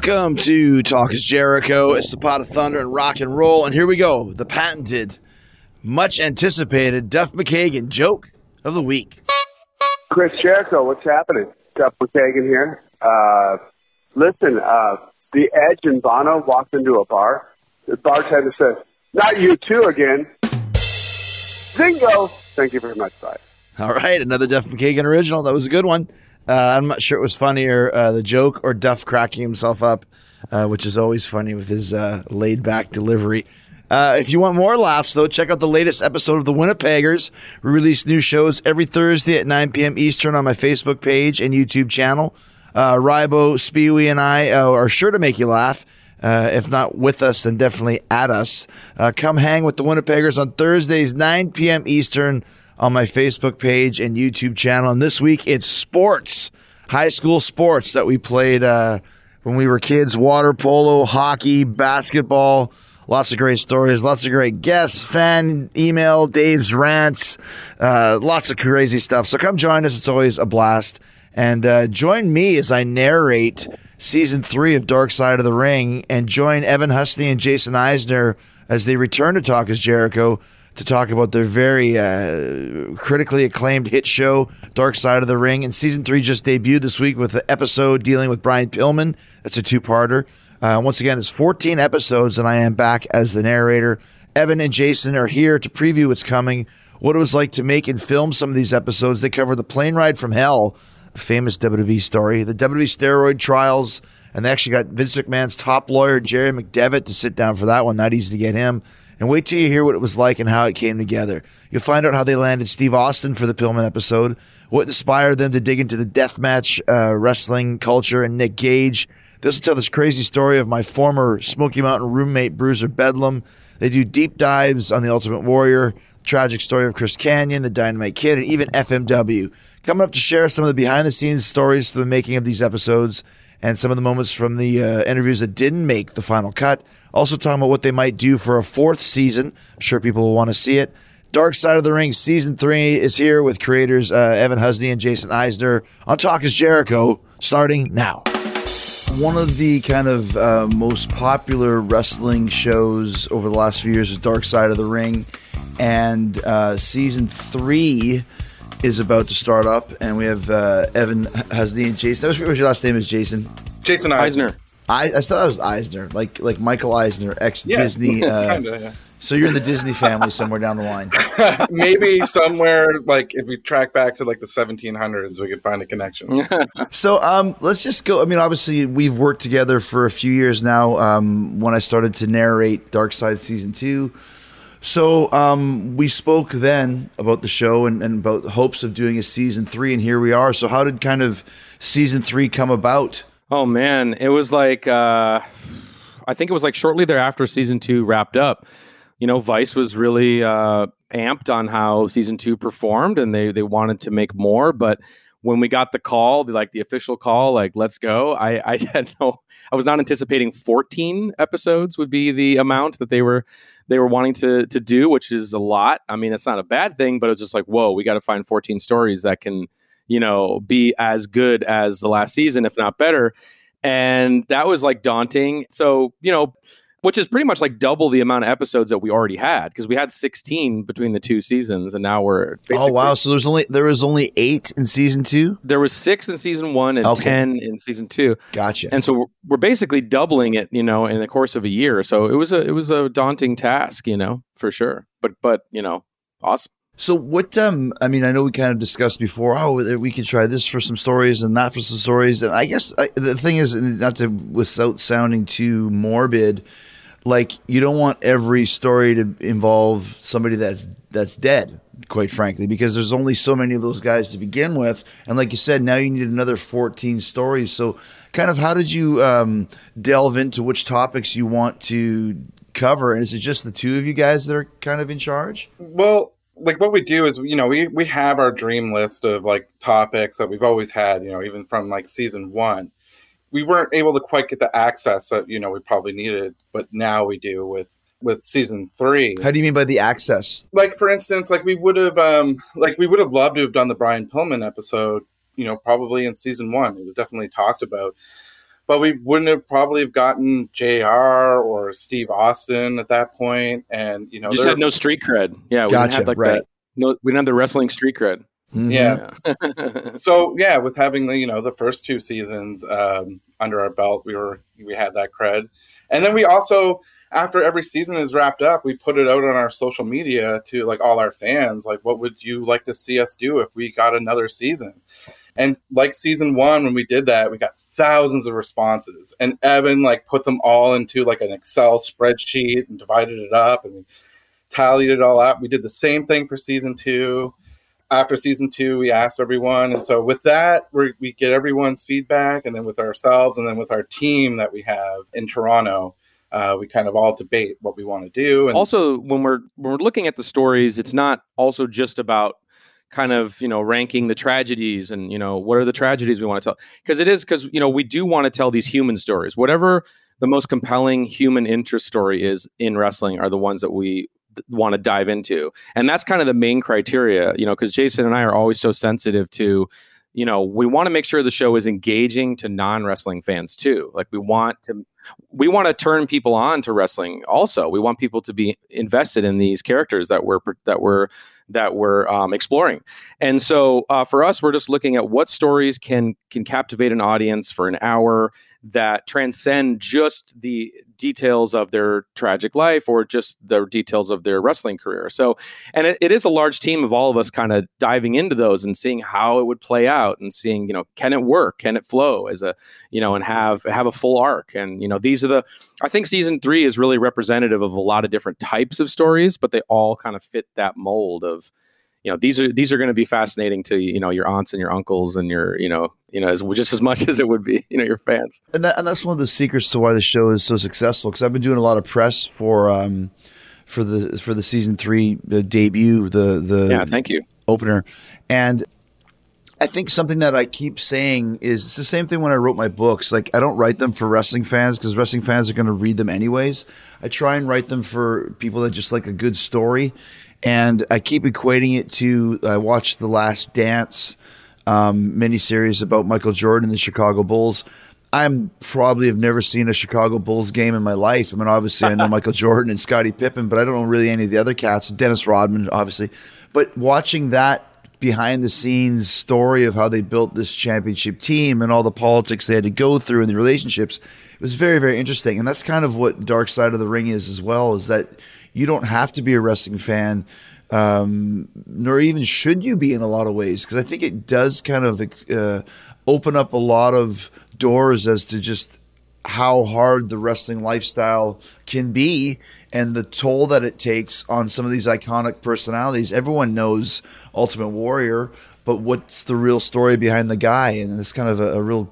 Welcome to Talk is Jericho. It's the pot of thunder and rock and roll. And here we go. The patented, much anticipated Duff McKagan joke of the week. Chris Jericho, what's happening? Duff McKagan here. Uh, listen, uh, the Edge and Bono walked into a bar. The bartender says, "Not you too again." Zingo. Thank you very much. Bye. All right, another Duff McKagan original. That was a good one. Uh, I'm not sure it was funnier, uh, the joke or Duff cracking himself up, uh, which is always funny with his uh, laid back delivery. Uh, if you want more laughs, though, check out the latest episode of The Winnipeggers. We release new shows every Thursday at 9 p.m. Eastern on my Facebook page and YouTube channel. Uh, Rybo, Spewy, and I are sure to make you laugh. Uh, if not with us, then definitely at us. Uh, come hang with the Winnipeggers on Thursdays, 9 p.m. Eastern on my Facebook page and YouTube channel. And this week it's sports, high school sports that we played uh, when we were kids water polo, hockey, basketball. Lots of great stories, lots of great guests, fan email, Dave's rants, uh, lots of crazy stuff. So come join us. It's always a blast. And uh, join me as I narrate season three of Dark Side of the Ring and join Evan Husney and Jason Eisener as they return to Talk is Jericho to talk about their very uh, critically acclaimed hit show, Dark Side of the Ring. And season three just debuted this week with the episode dealing with Brian Pillman. That's a two parter. Uh, once again, it's 14 episodes, and I am back as the narrator. Evan and Jason are here to preview what's coming, what it was like to make and film some of these episodes. They cover the plane ride from hell, a famous WWE story, the WWE steroid trials, and they actually got Vince McMahon's top lawyer, Jerry McDevitt, to sit down for that one. Not easy to get him. And wait till you hear what it was like and how it came together. You'll find out how they landed Steve Austin for the Pillman episode, what inspired them to dig into the deathmatch uh, wrestling culture, and Nick Gage. This will tell this crazy story of my former Smokey Mountain roommate, Bruiser Bedlam. They do deep dives on the Ultimate Warrior, the tragic story of Chris Kanyon, the Dynamite Kid, and even FMW. Coming up to share some of the behind the scenes stories for the making of these episodes and some of the moments from the uh, interviews that didn't make the final cut. Also, talking about what they might do for a fourth season. I'm sure people will want to see it. Dark Side of the Ring season three is here with creators uh, Evan Husney and Jason Eisener on Talk is Jericho, starting now. One of the kind of uh, most popular wrestling shows over the last few years is Dark Side of the Ring, and uh, season three is about to start up, and we have uh, Evan Husney and Jason. What was your last name? Is Jason? Jason Eisener. I, I thought that was Eisner, like like Michael Eisner, ex Disney. Uh, yeah. so you're in the Disney family somewhere down the line. Maybe somewhere like if we track back to like the 1700s, we could find a connection. So um, let's just go. I mean, obviously, we've worked together for a few years now. Um, when I started to narrate Dark Side season two, so um, we spoke then about the show and, and about hopes of doing a season three, and here we are. So how did kind of season three come about? Oh man, it was like uh, I think it was like shortly thereafter season two wrapped up. You know, Vice was really uh, amped on how season two performed, and they they wanted to make more. But when we got the call, the, like the official call, like let's go, I I had no, I was not anticipating fourteen episodes would be the amount that they were they were wanting to to do, which is a lot. I mean, it's not a bad thing, but it's just like whoa, we got to find fourteen stories that can you know be as good as the last season, if not better. And that was like daunting. So you know which is pretty much like double the amount of episodes that we already had because we had 16 between the two seasons and now we're Oh wow! So there's only there was only eight in season two. there was six in season one and Okay. 10 in season two Gotcha. and so we're, we're basically doubling it you know in the course of a year so it was a it was a daunting task you know for sure but but you know awesome So what? Um, I mean, I know we kind of discussed before. Oh, we could try this for some stories and that for some stories. And I guess I, the thing is, not to without sounding too morbid, like you don't want every story to involve somebody that's that's dead. Quite frankly, because there's only so many of those guys to begin with, and like you said, now you need another 14 stories. So, kind of, how did you um, delve into which topics you want to cover? And is it just the two of you guys that are kind of in charge? well, like what we do is, you know, we we have our dream list of like topics that we've always had, you know, even from like season one. We weren't able to quite get the access that you know we probably needed, but now we do with with season three. How do you mean by the access? like for instance, like we would have um like we would have loved to have done the Brian Pillman episode, you know, probably in season one. It was definitely talked about. But we wouldn't have probably have gotten Jr. or Steve Austin at that point, and you know, just had no street cred. Yeah, we Gotcha, didn't have like right. that. No, we didn't have the wrestling street cred. Mhm. Yeah. Yeah. so yeah, with having the you know the first two seasons um, under our belt, we were we had that cred, and then we also after every season is wrapped up, we put it out on our social media to like all our fans, like what would you like to see us do if we got another season? And like season one, when we did that, we got thousands of responses, and Evan like put them all into like an Excel spreadsheet and divided it up, and we tallied it all up. We did the same thing for season two after season two, we asked everyone, and so with that, we get everyone's feedback, and then with ourselves, and then with our team that we have in Toronto, uh, we kind of all debate what we want to do. And also when we're when we're looking at the stories it's not also just about kind of you know ranking the tragedies and you know what are the tragedies we want to tell because it is because you know we do want to tell these human stories. Whatever the most compelling human interest story is in wrestling are the ones that we want to dive into. And that's kind of the main criteria you know because jason and i are always so sensitive to you know we want to make sure the show is engaging to non-wrestling fans too. Like we want to we want to turn people on to wrestling also. We want people to be invested in these characters that we're that we're that we're um, exploring. And so uh, for us we're just looking at what stories can can captivate an audience for an hour that transcend just the details of their tragic life or just the details of their wrestling career. So and it, it is a large team of all of us kind of diving into those and seeing how it would play out and seeing you know can it work? Can it flow as a you know and have have a full arc? And you know these are the i think season three is really representative of a lot of different types of stories but they all kind of fit that mold of you know these are these are going to be fascinating to you know your aunts and your uncles and your you know you know as just as much as it would be you know your fans and, that, and that's one of the secrets to why the show is so successful. Because I've been doing a lot of press for um, for the for the season three uh, debut, the the yeah thank you opener, and I think something that I keep saying is it's the same thing when I wrote my books. Like I don't write them for wrestling fans because wrestling fans are going to read them anyways. I try and write them for people that just like a good story, and I keep equating it to I watched the Last Dance um, miniseries about Michael Jordan and the Chicago Bulls. I'm probably have never seen a Chicago Bulls game in my life. I mean, obviously I know Michael Jordan and Scottie Pippen, but I don't know really any of the other cats. Dennis Rodman, obviously, but watching that behind the scenes story of how they built this championship team and all the politics they had to go through and the relationships, it was very very interesting. And that's kind of what Dark Side of the Ring is as well. Is that you don't have to be a wrestling fan um, nor even should you be in a lot of ways because I think it does kind of uh, open up a lot of doors as to just how hard the wrestling lifestyle can be and the toll that it takes on some of these iconic personalities. Everyone knows Ultimate Warrior, but what's the real story behind the guy? And it's kind of a, a real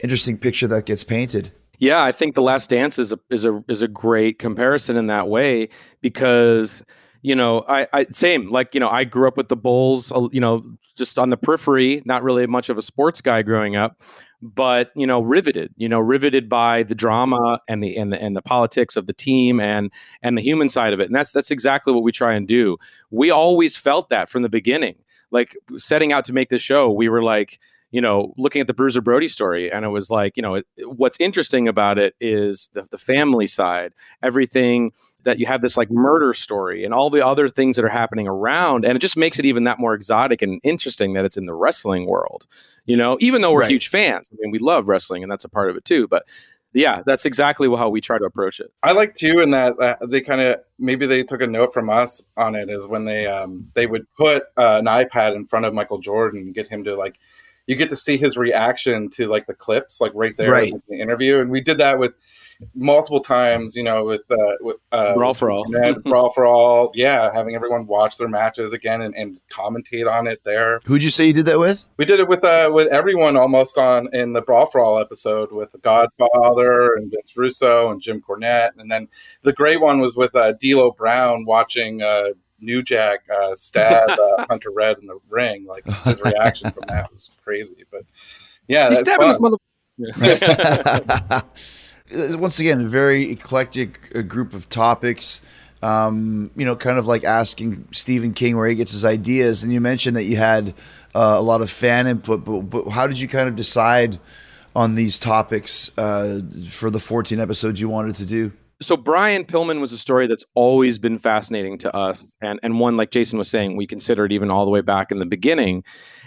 interesting picture that gets painted. Yeah, I think The Last Dance is a is a is a great comparison in that way because you know, I, I same like you know, I grew up with the Bulls, uh, you know, just on the periphery, not really much of a sports guy growing up, but you know, riveted, you know, riveted by the drama and the and the and the politics of the team and and the human side of it, and that's that's exactly what we try and do. We always felt that from the beginning, like setting out to make this show. We were like, you know, looking at the Bruiser Brody story, and it was like, you know, it, what's interesting about it is the, the family side, everything that you have this like murder story and all the other things that are happening around, and it just makes it even that more exotic and interesting that it's in the wrestling world, you know, even though we're Right. huge fans. I mean, we love wrestling, and that's a part of it too. But yeah, that's exactly how we try to approach it. I like too in that uh, they kind of maybe they took a note from us on it is when they um they would put uh, an iPad in front of Michael Jordan and get him to like you get to see his reaction to like the clips like right there Right. in the interview and we did that with multiple times you know with uh with uh Brawl for all. and brawl for all yeah having everyone watch their matches again and, and commentate on it there Who'd you say you did that with? we did it with uh with everyone almost on in the Brawl for All episode with the Godfather and Vince Russo and Jim Cornette, and then the great one was with uh, D'Lo Brown watching uh, New Jack uh, stab uh, Hunter Red in the ring. Like his reaction from that was crazy, but yeah, He's that's stabbing this fun. mother. Once again, a very eclectic uh, group of topics. Um, you know, kind of like asking Stephen King where he gets his ideas. And you mentioned that you had uh, a lot of fan input, but, but how did you kind of decide on these topics uh, for the 14 episodes you wanted to do? So Brian Pillman was a story that's always been fascinating to us, and and one like Jason was saying, we considered even all the way back in the beginning.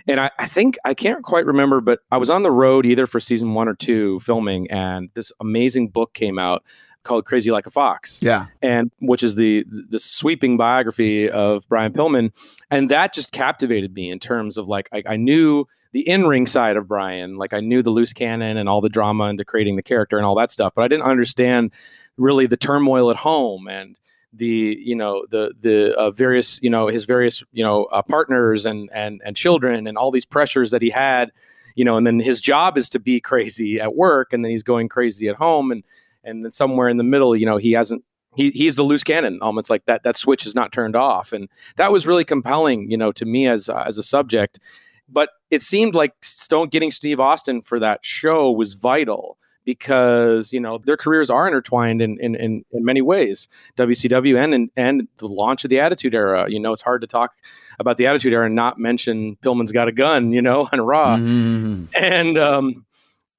And I, I think I can't quite remember, but I was on the road either for season one or two filming, and this amazing book came out called Crazy Like a Fox. Yeah. And which is the the sweeping biography of Brian Pillman. And that just captivated me in terms of like I, I knew the in-ring side of Brian, like I knew the loose cannon and all the drama into creating the character and all that stuff, but I didn't understand really the turmoil at home and the you know the the uh, various you know his various you know uh, partners and and and children and all these pressures that he had you know and then his job is to be crazy at work and then he's going crazy at home and and then somewhere in the middle you know he hasn't he, he's the loose cannon almost like that that switch is not turned off. And that was really compelling you know to me as uh, as a subject. But it seemed like stone getting steve austin for that show was vital because you know their careers are intertwined in in, in, in many ways wcw and, and and the launch of the attitude era. You know it's hard to talk about the attitude era and not mention pillman's got a gun you know on raw. Mhm. and um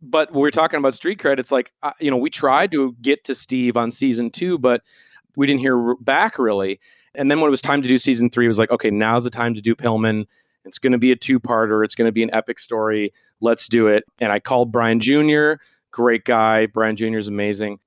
but we're talking about street cred it's like uh, you know we tried to get to steve on season two but we didn't hear back really. And then when it was time to do season three it was like okay now's the time to do pillman. It's going to be a two-parter. It's going to be an epic story. Let's do it. And i called brian jr great guy brian jr is amazing.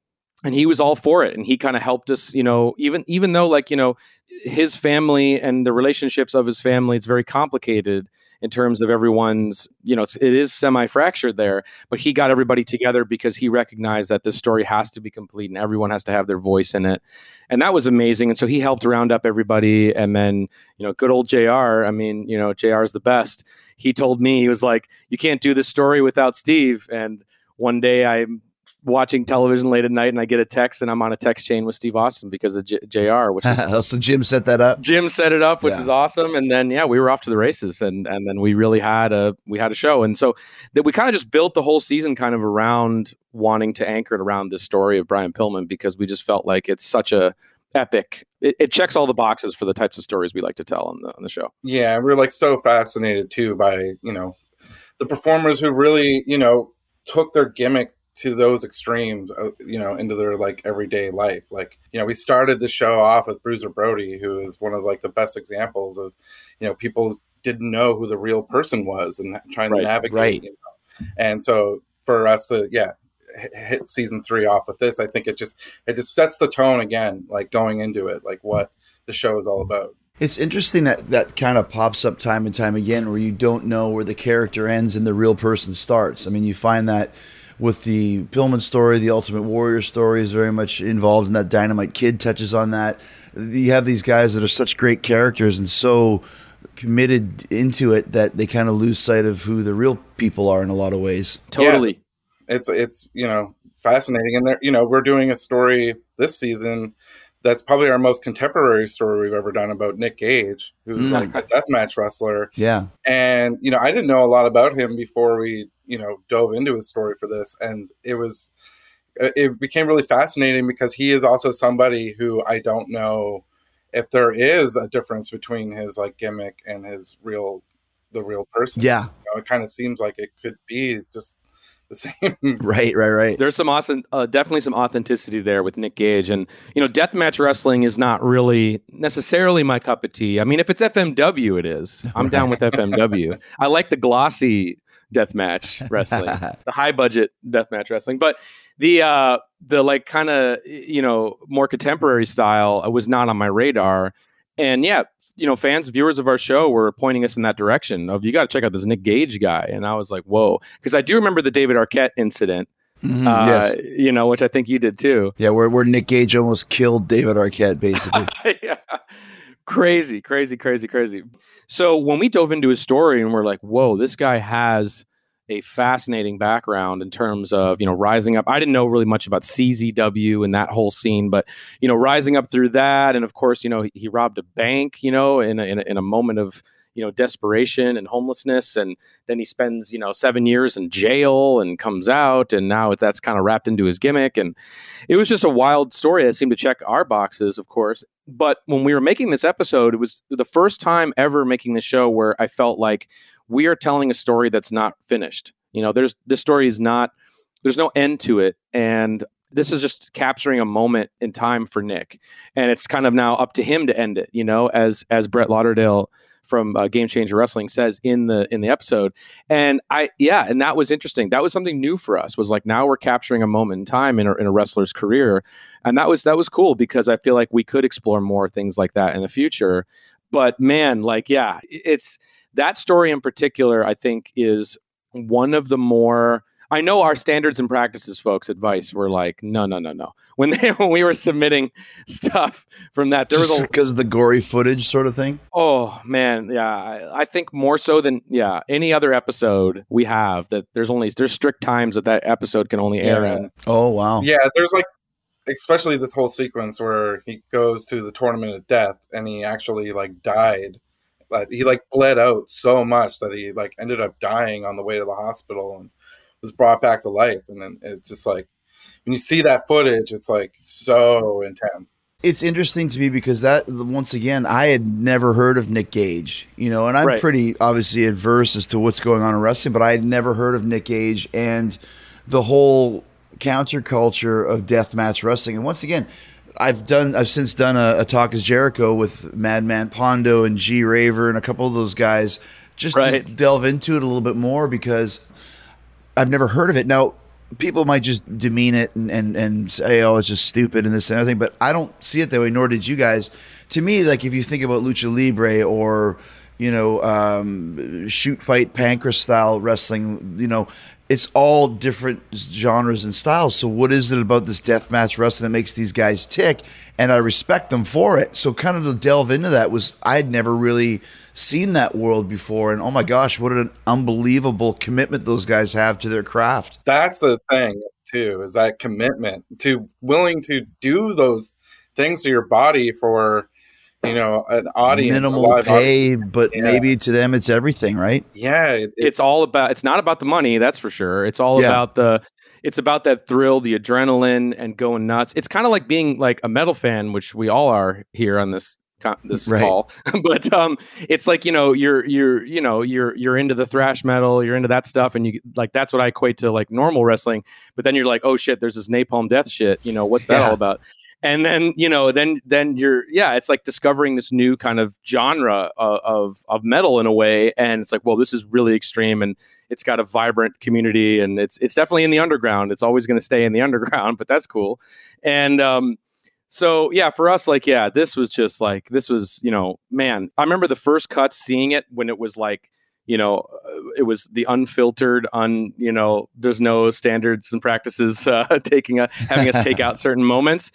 And he was all for it and he kind of helped us you know even even though like you know his family and the relationships of his family it's very complicated in terms of everyone's you know it's, it is semi fractured there but he got everybody together because he recognized that this story has to be complete and everyone has to have their voice in it. And that was amazing and so he helped round up everybody and then you know good old jr i mean you know jr is the best. He told me he was like you can't do this story without steve and one day i'm watching television late at night and i get a text and i'm on a text chain with steve austin because of J- jr which is so Jim set that up. Jim set it up, which Yeah. is awesome. And then yeah, we were off to the races, and and then we really had a we had a show, and so that we kind of just built the whole season kind of around wanting to anchor it around this story of Brian Pillman because we just felt like it's such a epic. It, it checks all the boxes for the types of stories we like to tell on the on the show. Yeah, we're like so fascinated too by you know the performers who really you know took their gimmick to those extremes, uh, you know, into their like everyday life. Like you know, we started the show off with Bruiser Brody, who is one of like the best examples of you know people didn't know who the real person was and trying Right, to navigate. right. You know? And so for us to yeah hit- hit season three off with this, I think it just it just sets the tone again, like going into it, like what the show is all about. It's interesting that that kind of pops up time and time again where you don't know where the character ends and the real person starts. I mean, you find that with the Pillman story, the Ultimate Warrior story is very much involved in that. Dynamite Kid touches on that. You have these guys that are such great characters and so committed into it that they kind of lose sight of who the real people are in a lot of ways. Totally. it's it's you know fascinating and there you know we're doing a story this season that's probably our most contemporary story we've ever done about Nick Gage who's Mm. like a deathmatch wrestler Yeah. and you know I didn't know a lot about him before we you know dove into his story for this and it was it became really fascinating because he is also somebody who I don't know if there is a difference between his like gimmick and his real the real person Yeah. You know, it kind of seems like it could be just the same Right, right, right. There's some awesome, uh, definitely some authenticity there with Nick Gage, and you know, deathmatch wrestling is not really necessarily my cup of tea. I mean, if it's FMW, it is. I'm down with FMW. I like the glossy deathmatch wrestling, the high budget deathmatch wrestling, but the uh, the like kind of you know more contemporary style was not on my radar. And yeah, you know, fans, viewers of our show were pointing us in that direction of you got to check out this Nick Gage guy, and I was like, whoa, because I do remember the David Arquette incident Mhm, uh, yes. you know, which I think you did too. Yeah, where, where Nick Gage almost killed David Arquette, basically. yeah. Crazy, crazy, crazy, crazy. So when we dove into his story and we're like, whoa, this guy has a fascinating background in terms of, you know, rising up. I didn't know really much about CZW and that whole scene, but, you know, rising up through that. And of course, you know, he, he robbed a bank, you know, in a, in a, in a moment of, you know, desperation and homelessness. And then he spends, you know, seven years in jail and comes out. And now that's kind of wrapped into his gimmick. And it was just a wild story that seemed to check our boxes, of course. But when we were making this episode, it was the first time ever making the show where I felt like we are telling a story that's not finished. You know, there's this story is not there's no end to it, and this is just capturing a moment in time for Nick, and it's kind of now up to him to end it. You know, as as Brett Lauderdale from uh, Game Changer Wrestling says in the in the episode. And I yeah, and that was interesting. That was something new for us. Was like now we're capturing a moment in time in in a wrestler's career, and that was that was cool because I feel like we could explore more things like that in the future. But man, like yeah, it's that story in particular. I think is one of the more I know our standards and practices folks advice were like, no, no, no, no. When they when we were submitting stuff from that, there Just was because of the gory footage sort of thing. Oh man, yeah. I, I, think more so than yeah any other episode we have that there's only there's strict times that that episode can only air yeah. in. Oh wow. Yeah, there's like especially this whole sequence where he goes to the tournament of death and he actually like died. Like he like bled out so much that he like ended up dying on the way to the hospital and was brought back to life, and then it's just like when you see that footage, it's like so intense. It's interesting to me because that once again, I had never heard of Nick Gage, you know, and I'm right. pretty obviously adverse as to what's going on in wrestling, but I had never heard of Nick Gage and the whole counterculture of deathmatch wrestling. And once again, I've done I've since done a, a talk is Jericho with Madman Pondo and G Raver and a couple of those guys just right. to delve into it a little bit more because I've never heard of it. Now, people might just demean it and, and, and say, oh, it's just stupid and this and everything, but I don't see it that way, nor did you guys. To me, like if you think about lucha libre or, you know, um, shoot fight pancrase style wrestling, you know, it's all different genres and styles. So what is it about this deathmatch wrestling that makes these guys tick? And I respect them for it. So kind of to delve into that was I had never really seen that world before. And oh my gosh, what an unbelievable commitment those guys have to their craft. That's the thing too, is that commitment to willing to do those things to your body for you know an audience minimal pay audience. but yeah. maybe to them it's everything right yeah it, it, it's all about it's not about the money that's for sure it's all yeah. about the it's about that thrill the adrenaline and going nuts it's kind of like being like a metal fan which we all are here on this this right. call but um it's like you know you're you're you know you're you're into the thrash metal you're into that stuff and you like that's what i equate to like normal wrestling but then you're like oh shit there's this napalm death shit you know what's that yeah. all about and then you know then then you're yeah it's like discovering this new kind of genre of, of, of metal in a way. And it's like well this is really extreme and it's got a vibrant community and it's it's definitely in the underground. It's always going to stay in the underground but that's cool. And um so yeah for us like yeah this was just like this was you know man i remember the first cut seeing it when it was like you know uh, it was the unfiltered un you know there's no standards and practices uh, taking a having us take out certain moments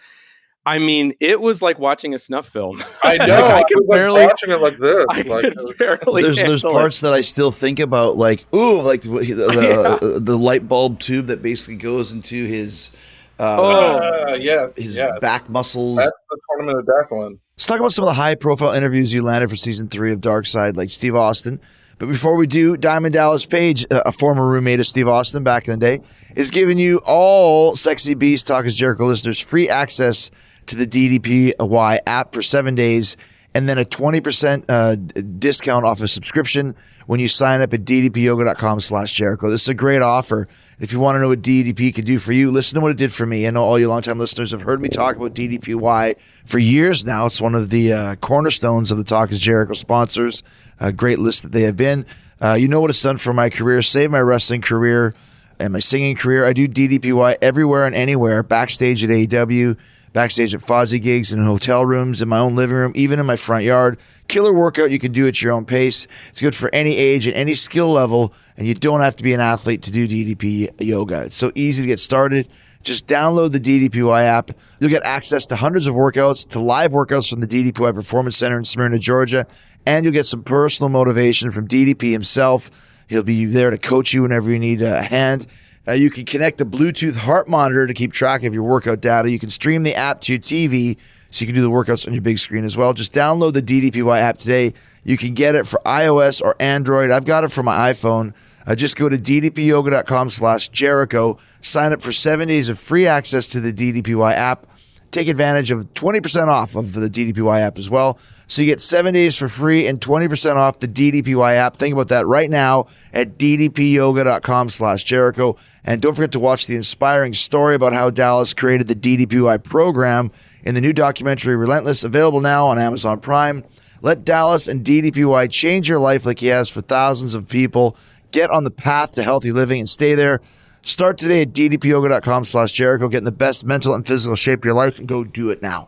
I mean, it was like watching a snuff film. I know. I, I could barely like watching it like this. I like, barely there's there's parts it. that I still think about, like ooh, like the the, yeah. the light bulb tube that basically goes into his. Uh, oh yes, his yes. back muscles. That's the tournament of death one. Let's talk about some of the high profile interviews you landed for season three of Dark Side, like Steve Austin. But before we do, Diamond Dallas Page, a former roommate of Steve Austin back in the day, is giving you all Sexy Beast Talk is Jericho listeners free access to the DDPY app for seven days and then a 20% uh, discount off a subscription when you sign up at ddpyoga.com slash Jericho. This is a great offer. If you want to know what DDP can do for you, listen to what it did for me. I know all you longtime listeners have heard me talk about DDPY for years now. It's one of the uh, cornerstones of the Talk is Jericho sponsors. A great list that they have been. Uh, you know what it's done for my career, saved my wrestling career and my singing career. I do DDPY everywhere and anywhere, backstage at AEW backstage at Fozzy gigs and in hotel rooms, in my own living room, even in my front yard. Killer workout you can do at your own pace. It's good for any age and any skill level, and you don't have to be an athlete to do DDP yoga. It's so easy to get started. Just download the DDPY app. You'll get access to hundreds of workouts, to live workouts from the DDPY Performance Center in Smyrna, Georgia, and you'll get some personal motivation from DDP himself. He'll be there to coach you whenever you need a hand. Uh, you can connect a Bluetooth heart monitor to keep track of your workout data. You can stream the app to your TV so you can do the workouts on your big screen as well. Just download the DDPY app today. You can get it for iOS or Android. I've got it for my iPhone. Uh, just go to ddpyoga.com slash Jericho. Sign up for seven days of free access to the DDPY app. take advantage of 20% off of the DDPY app as well. So you get seven days for free and 20% off the DDPY app. Think about that right now at ddpyoga.com slash Jericho. And don't forget to watch the inspiring story about how Dallas created the DDPY program in the new documentary Relentless, available now on Amazon Prime. Let Dallas and DDPY change your life like he has for thousands of people. Get on the path to healthy living and stay there. Start today at ddpyoga.com slash Jericho. Get in the best mental and physical shape of your life and go do it now.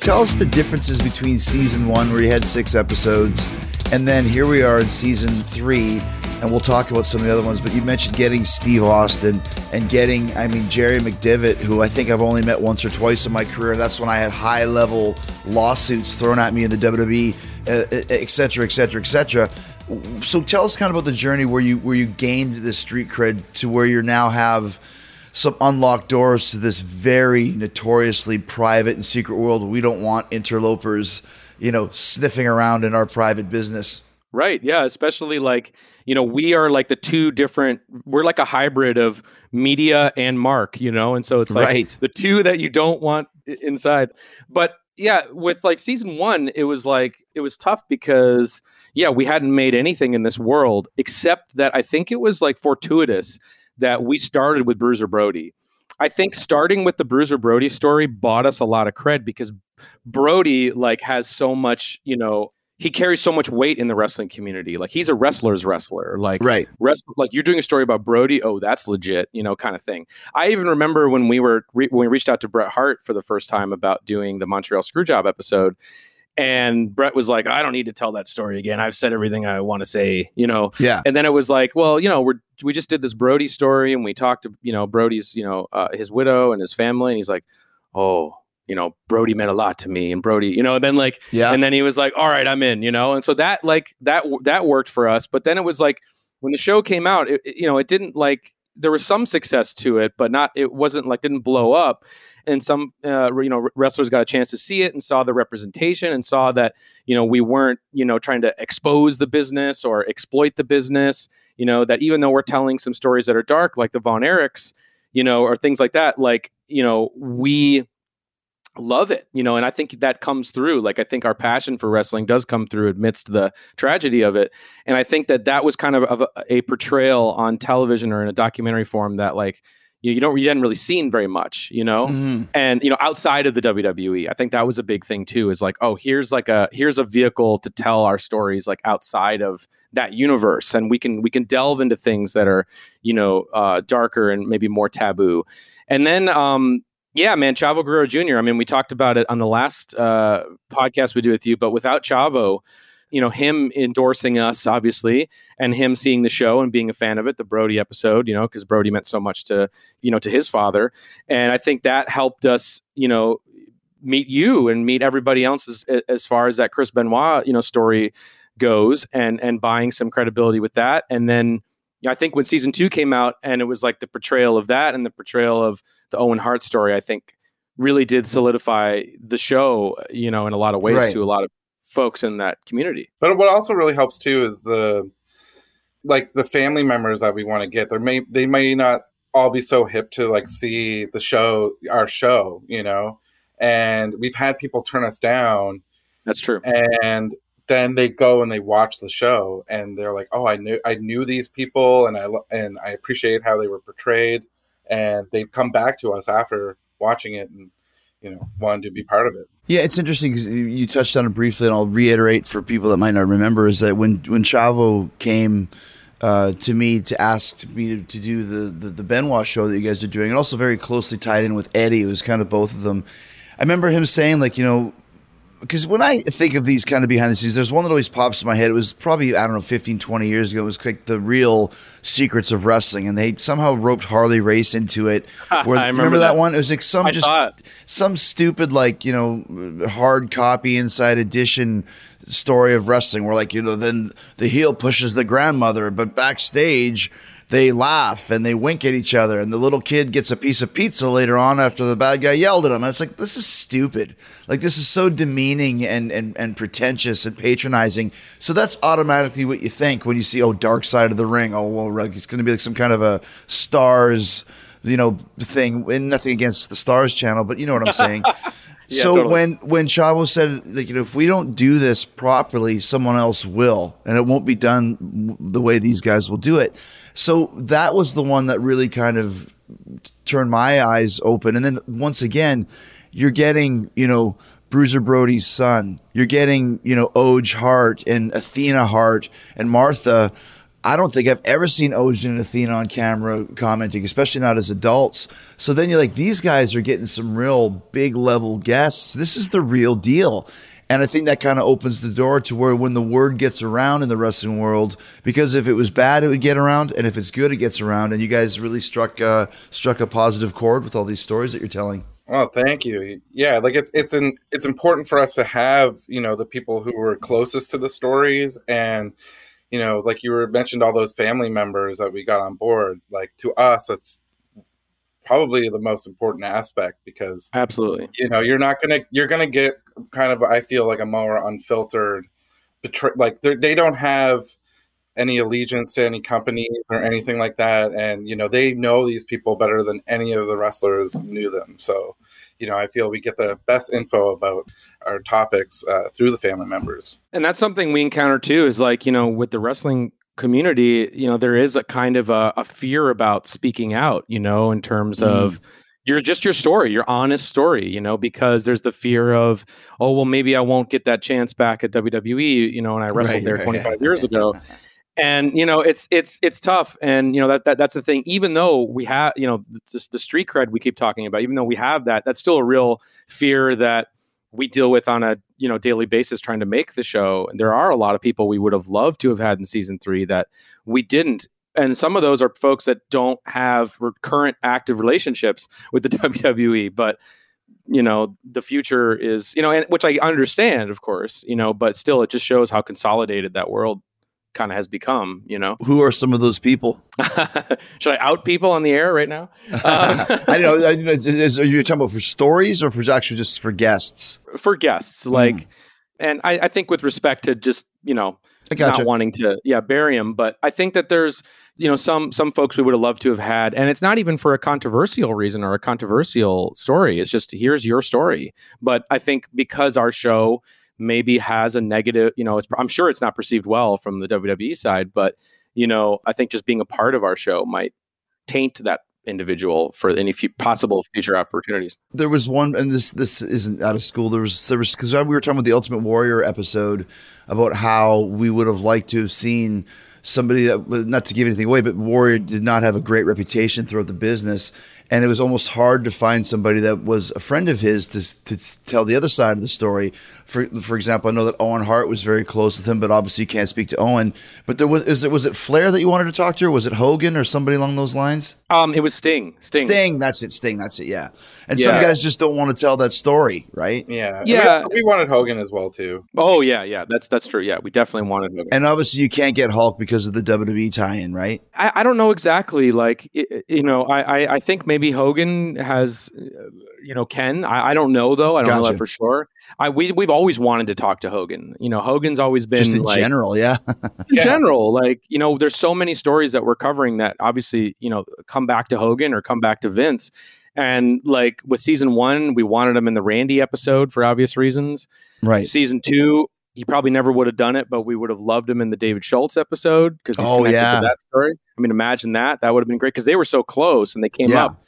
Tell us the differences between season one, where you had six episodes, and then here we are in season three, and we'll talk about some of the other ones. But you mentioned getting Steve Austin and getting, I mean, Jerry McDevitt, who I think I've only met once or twice in my career. That's when I had high level lawsuits thrown at me in the WWE, uh, uh, et cetera, et cetera, et cetera. So tell us kind of about the journey where you where you gained this street cred to where you now have some unlocked doors to this very notoriously private and secret world. We don't want interlopers, you know, sniffing around in our private business. Right. Yeah. Especially like, you know, we are like the two different, we're like a hybrid of media and Mark, you know? And so it's like right. the two that you don't want inside. But yeah, with like season one, it was like, it was tough because, yeah, we hadn't made anything in this world except that I think it was like fortuitous that we started with Bruiser Brody. I think starting with the Bruiser Brody story bought us a lot of cred because Brody like has so much, you know, he carries so much weight in the wrestling community. Like he's a wrestler's wrestler. Like right, rest, like you're doing a story about Brody. Oh, that's legit, you know, kind of thing. I even remember when we were re- when we reached out to Bret Hart for the first time about doing the Montreal Screwjob episode, and Bret was like, I don't need to tell that story again. I've said everything I want to say, you know? Yeah. And then it was like, well, you know, we're, we just did this Brody story and we talked to, you know, Brody's, you know, uh, his widow and his family. And he's like, oh, you know, Brody meant a lot to me and Brody, you know, and then like, yeah. And then he was like, all right, I'm in, you know? And so that, like, that, that worked for us. But then it was like, when the show came out, it, you know, it didn't like, there was some success to it, but not, it wasn't like, didn't blow up and some uh, you know wrestlers got a chance to see it and saw the representation and saw that you know we weren't you know trying to expose the business or exploit the business you know that even though we're telling some stories that are dark like the von erichs you know or things like that like you know we love it you know and i think that comes through. Like i think our passion for wrestling does come through amidst the tragedy of it. And i think that that was kind of, of a, a portrayal on television or in a documentary form that like you, you don't you hadn't really seen very much, you know. Mm-hmm. And you know, outside of the WWE, I think that was a big thing too. Is like, oh, here's like a here's a vehicle to tell our stories like outside of that universe, and we can we can delve into things that are you know uh, darker and maybe more taboo. And then um, yeah, man, Chavo Guerrero Jr. I mean, we talked about it on the last uh, podcast we did with you, but without Chavo, you know him endorsing us obviously and him seeing the show and being a fan of it the brody episode you know because brody meant so much to you know to his father and i think that helped us you know meet you and meet everybody else as, as far as that chris benoit you know story goes and and buying some credibility with that and then you know, i think when season two came out and it was like the portrayal of that and the portrayal of the owen hart story i think really did solidify the show you know in a lot of ways right. to a lot of folks in that community. But what also really helps too is the like the family members that we want to get. There may they may not all be so hip to like see the show our show, you know. And we've had people turn us down. That's true. And then they go and they watch the show and they're like, "Oh, I knew I knew these people and I and I appreciate how they were portrayed." And they've come back to us after watching it and you know wanted to be part of it. Yeah, it's interesting because you touched on it briefly, and I'll reiterate for people that might not remember is that when when Chavo came. Uh, to me, to ask me to, do the, the, the Benoit show that you guys are doing, and also very closely tied in with Eddie. It was kind of both of them. I remember him saying, like, you know, because when I think of these kind of behind the scenes, there's one that always pops in my head. It was probably, I don't know, 15, 20 years ago. It was like the real secrets of wrestling. And they somehow roped Harley Race into it. Where, I remember, remember that. that. one? It was like some I just some stupid, like, you know, hard copy inside edition story of wrestling where, like, you know, then the heel pushes the grandmother, but backstage, they laugh and they wink at each other, and the little kid gets a piece of pizza later on after the bad guy yelled at him. And it's like this is stupid. Like this is so demeaning and and and pretentious and patronizing. So that's automatically what you think when you see oh Dark Side of the Ring. Oh well, it's going to be like some kind of a stars you know, thing. And nothing against the Stars channel, but you know what I'm saying. Yeah, so totally. when when Chavo said like you know if we don't do this properly, someone else will, and it won't be done the way these guys will do it. So that was the one that really kind of turned my eyes open. And then once again, you're getting you know Bruiser Brody's son, you're getting you know Oje Hart and Athena Hart and Martha. I don't think I've ever seen Oje and Athena on camera commenting, especially not as adults. So then you're like, these guys are getting some real big level guests. This is the real deal. And I think that kind of opens the door to where when the word gets around in the wrestling world, because if it was bad, it would get around, and if it's good, it gets around. And you guys really struck uh, struck a positive chord with all these stories that you're telling. Oh, thank you. Yeah, like it's it's an it's important for us to have you know the people who were closest to the stories and you know like you were mentioned all those family members that we got on board. Like to us, it's probably the most important aspect because Absolutely. you know you're not gonna you're gonna get kind of I feel like a more unfiltered betray like they don't have any allegiance to any company or anything like that. And you know they know these people better than any of the wrestlers knew them. So you know i feel we get the best info about our topics uh, through the family members. And that's something we encounter too is like you know with the wrestling community you know there is a kind of a, a fear about speaking out you know in terms Mm. of your just your story your honest story you know because there's the fear of oh well maybe i won't get that chance back at wwe you know and i wrestled Right, there right. 25 years ago and you know it's it's it's tough and you know that, that that's the thing even though we have you know the, the street cred we keep talking about even though we have that that's still a real fear that we deal with on a you know daily basis trying to make the show. And there are a lot of people we would have loved to have had in season three that we didn't. And some of those are folks that don't have re- current active relationships with the WWE but you know the future is you know and which I understand of course you know but still it just shows how consolidated that world kind of has become you know Who are some of those people? should I out people on the air right now Um, I don't know. I- Is, is, are you talking about for stories or for actually just for guests? for guests like and I, I think with respect to just you know gotcha. not wanting to yeah bury him but i think that there's you know some some folks we would have loved to have had and it's not even for a controversial reason or a controversial story it's just here's your story but i think because our show maybe has a negative you know it's, i'm sure it's not perceived well from the wwe side but you know i think just being a part of our show might taint that individual for any few possible future opportunities there was one, and this this isn't out of school. There was there was because we were talking about the Ultimate Warrior episode about how we would have liked to have seen somebody that not to give anything away, but Warrior did not have a great reputation throughout the business, and it was almost hard to find somebody that was a friend of his to to tell the other side of the story. For for example, I know that Owen Hart was very close with him, but obviously you can't speak to Owen. But there was is it was it Flair that you wanted to talk to, or was it Hogan or somebody along those lines? um it was sting sting, Sting, that's it. Sting, that's it. Yeah. And some guys just don't want to tell that story, right? yeah Yeah. we, we wanted hogan as well too oh yeah yeah that's that's true yeah we definitely wanted Hogan. And obviously, you can't get Hulk because of the WWE tie-in, right? I, I don't know exactly. Like, i- i- you know, I, I, I think maybe Hogan has, you know, Ken. I, I don't know though. I don't know that for sure. I we we've always wanted to talk to Hogan. You know, Hogan's always been just in like, general, yeah. in Yeah. general, like you know, there's so many stories that we're covering that obviously, you know, come back to Hogan or come back to Vince. And like with season one, we wanted him in the Randy episode for obvious reasons. right. Season two, he probably never would have done it, but we would have loved him in the David Schultz episode because he's Oh, connected yeah. to that story. I mean, imagine that. That would have been great because they were so close and they came Yeah. up,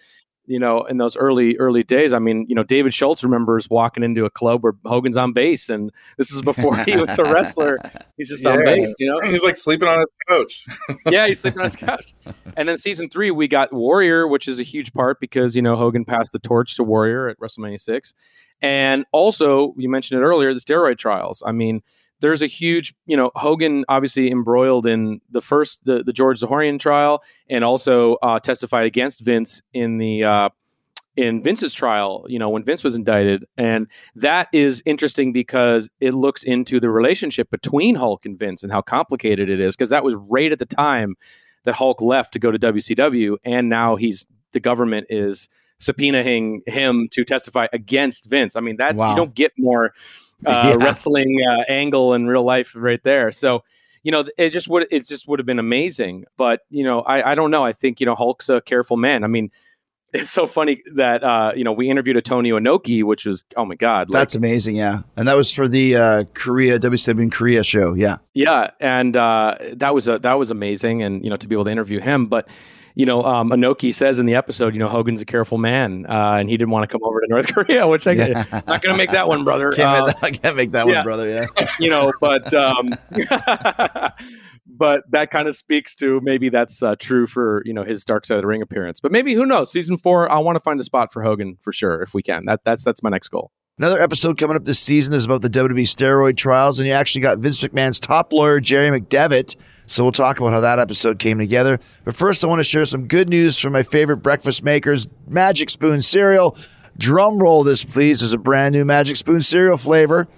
you know, in those early, early days. I mean, you know, David Schultz remembers walking into a club where Hogan's on bass and this is before he was a wrestler. He's just on bass, you know? he's like sleeping on his couch yeah, he's sleeping on his couch. And then season three, we got Warrior, which is a huge part because you know Hogan passed the torch to Warrior at WrestleMania six, and also you mentioned it earlier, the steroid trials. I mean, there's a huge, you know, Hogan obviously embroiled in the first the the George Zahorian trial, and also uh, testified against Vince in the. Uh, in Vince's trial, you know, when Vince was indicted. And that is interesting because it looks into the relationship between Hulk and Vince and how complicated it is. Because that was right at the time that Hulk left to go to WCW. And now he's the government is subpoenaing him to testify against Vince. I mean, that Wow. you don't get more uh, Yeah. wrestling uh, angle in real life right there. So, you know, it just would it just would have been amazing. But you know, I, I don't know. I think you know Hulk's a careful man. I mean, it's so funny that uh, you know we interviewed a Tony Inoki, which was oh my god, like, that's amazing. Yeah, and that was for the uh, Korea WCW in Korea show. Yeah, yeah, and uh, that was a that was amazing, and you know to be able to interview him, but. You know, um, Inoki says in the episode, you know, Hogan's a careful man, uh, and he didn't want to come over to North Korea, which I yeah. not going to make that one, brother. Can't, make, uh, that, I can't make that yeah. one, brother. Yeah, you know, but um, but that kind of speaks to maybe that's uh, true for you know his Dark Side of the Ring appearance. But maybe who knows? Season four, I want to find a spot for Hogan for sure if we can. That that's that's my next goal. Another episode coming up this season is about the WWE steroid trials, and you actually got Vince McMahon's top lawyer Jerry McDevitt. So we'll talk about how that episode came together. But first, I want to share some good news from my favorite breakfast makers, Magic Spoon cereal. Drum roll this, please. There's a brand new Magic Spoon cereal flavor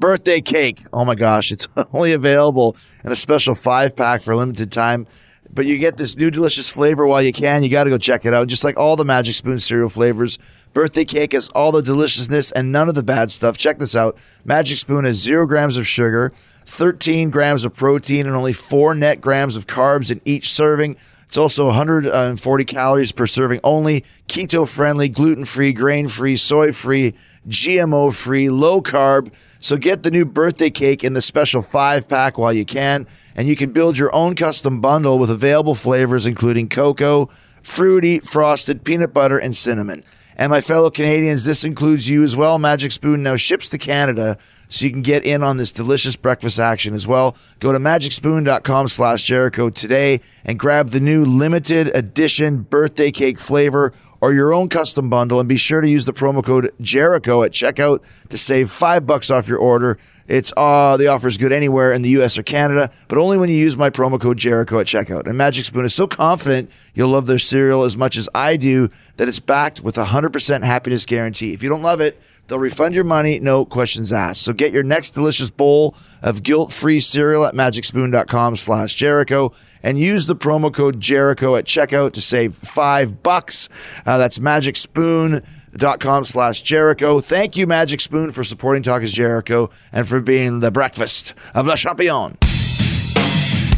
birthday cake. Oh my gosh, it's only available in a special five pack for a limited time. But you get this new delicious flavor while you can. You got to go check it out. Just like all the Magic Spoon cereal flavors, birthday cake has all the deliciousness and none of the bad stuff. Check this out Magic Spoon has zero grams of sugar, 13 grams of protein, and only four net grams of carbs in each serving. It's also 140 calories per serving only, keto friendly, gluten free, grain free, soy free, GMO free, low carb. So get the new birthday cake in the special five pack while you can, and you can build your own custom bundle with available flavors including cocoa, fruity, frosted, peanut butter, and cinnamon. And my fellow Canadians, this includes you as well. Magic Spoon now ships to Canada, so you can get in on this delicious breakfast action as well. Go to magicspoon.com slash Jericho today and grab the new limited edition birthday cake flavor or your own custom bundle and be sure to use the promo code Jericho at checkout to save five bucks off your order. It's uh the offer is good anywhere in the US or Canada, but only when you use my promo code Jericho at checkout. And Magic Spoon is so confident you'll love their cereal as much as I do that it's backed with a 100% happiness guarantee. If you don't love it, They'll refund your money, no questions asked. So get your next delicious bowl of guilt-free cereal at magicspoon.com slash Jericho and use the promo code Jericho at checkout to save five bucks. Uh, that's magicspoon.com slash Jericho. Thank you, Magic Spoon, for supporting Talk is Jericho and for being the breakfast of Le Champion.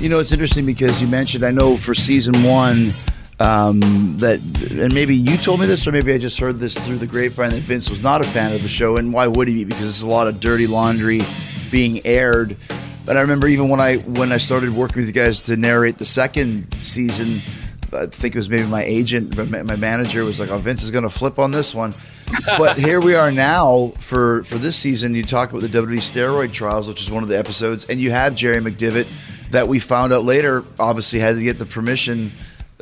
You know, it's interesting because you mentioned, I know for season one, um, that and maybe you told me this or maybe I just heard this through the grapevine that Vince was not a fan of the show and why would he be? Because there's a lot of dirty laundry being aired. But I remember even when I when I started working with you guys to narrate the second season I think it was maybe my agent my manager was like oh Vince is going to flip on this one. But here we are now for for this season you talked about the WWE steroid trials which is one of the episodes and you have Jerry McDevitt that we found out later obviously had to get the permission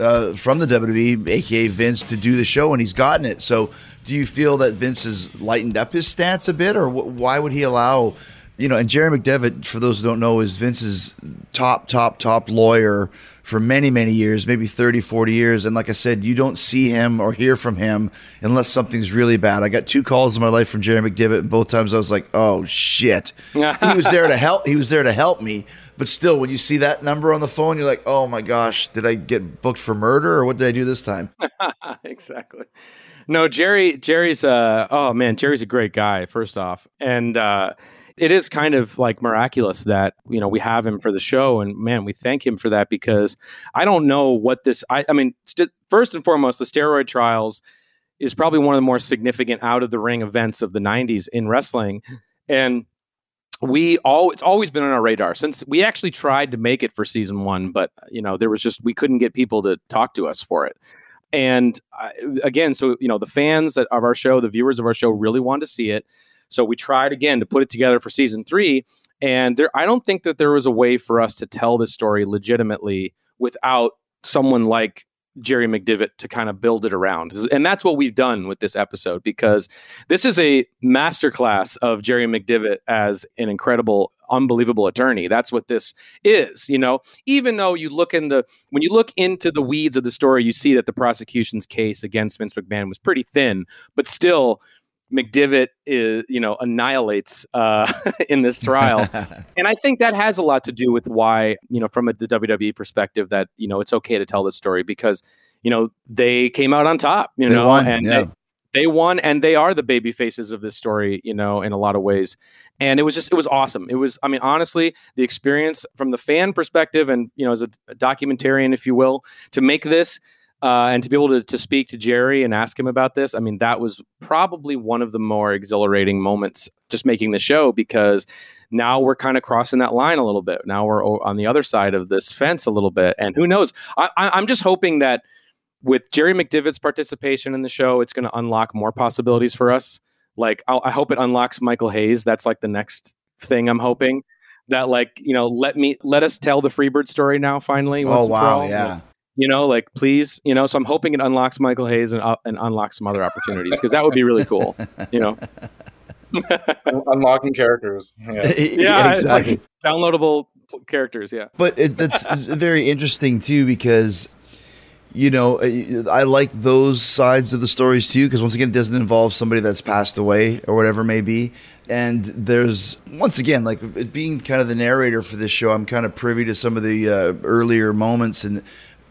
uh, from the WWE, aka Vince, to do the show, and he's gotten it. So, do you feel that Vince has lightened up his stance a bit, or why would he allow? You know, and Jerry McDevitt, for those who don't know, is Vince's top, top, top lawyer for many, many years, maybe 30, 40 years. And like I said, you don't see him or hear from him unless something's really bad. I got two calls in my life from Jerry McDevitt, and both times I was like, oh, shit. he was there to help. He was there to help me. But still, when you see that number on the phone, you're like, oh my gosh, did I get booked for murder or what did I do this time? exactly. No, Jerry, Jerry's, oh man, Jerry's a great guy, first off. And, uh, it is kind of like miraculous that you know we have him for the show and man we thank him for that because i don't know what this i, I mean st- first and foremost the steroid trials is probably one of the more significant out of the ring events of the 90s in wrestling and we all it's always been on our radar. Since we actually tried to make it for season one but you know there was just we couldn't get people to talk to us for it. And uh, again so you know the fans that, of our show the viewers of our show really wanted to see it. So we tried again to put it together for season three. And there i don't think that there was a way for us to tell this story legitimately without someone like Jerry McDevitt to kind of build it around. And that's what we've done with this episode because this is a masterclass of Jerry McDevitt as an incredible unbelievable attorney. That's what this is, you know. Even though you look in the when you look into the weeds of the story, you see that the prosecution's case against Vince McMahon was pretty thin, but still McDevitt is, you know, annihilates uh, in this trial, and I think that has a lot to do with why, you know, from a, the WWE perspective, that you know it's okay to tell this story because, you know, they came out on top, you they know, won, and yeah. they, they won, and they are the baby faces of this story, you know, in a lot of ways, and it was just it was awesome. It was, I mean, honestly, the experience from the fan perspective, and you know, as a, a documentarian, if you will, to make this Uh, and to be able to, to speak to Jerry and ask him about this, I mean, that was probably one of the more exhilarating moments just making the show because now we're kind of crossing that line a little bit. Now we're on the other side of this fence a little bit. And who knows? I, I, I'm just hoping that with Jerry McDevitt's participation in the show, it's going to unlock more possibilities for us. Like, I'll, I hope it unlocks Michael Hayes. That's like the next thing I'm hoping that, like, you know, let me let us tell the Freebird story now. Finally, oh wow, yeah you know, like please, you know. So I'm hoping it unlocks Michael Hayes and, uh, and unlocks some other opportunities because that would be really cool, you know. Unlocking characters, yeah, yeah exactly. Like downloadable characters, yeah. But it, that's very interesting too because you know, I like those sides of the stories too, because once again, it doesn't involve somebody that's passed away or whatever it may be. And there's, once again, like being kind of the narrator for this show, I'm kind of privy to some of the uh, earlier moments. And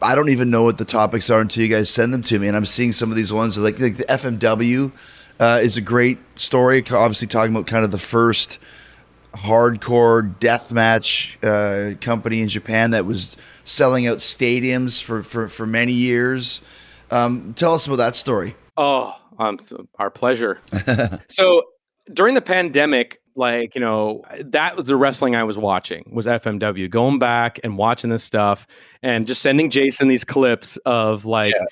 I don't even know what the topics are until you guys send them to me. And I'm seeing some of these ones like, like the FMW uh, is a great story. Obviously, talking about kind of the first hardcore death match uh, company in Japan that was selling out stadiums for, for, for many years. Um, tell us about that story. Oh, um, our pleasure. so during the pandemic, like you know that was the wrestling i was watching was fmw going back and watching this stuff and just sending jason these clips of like yeah.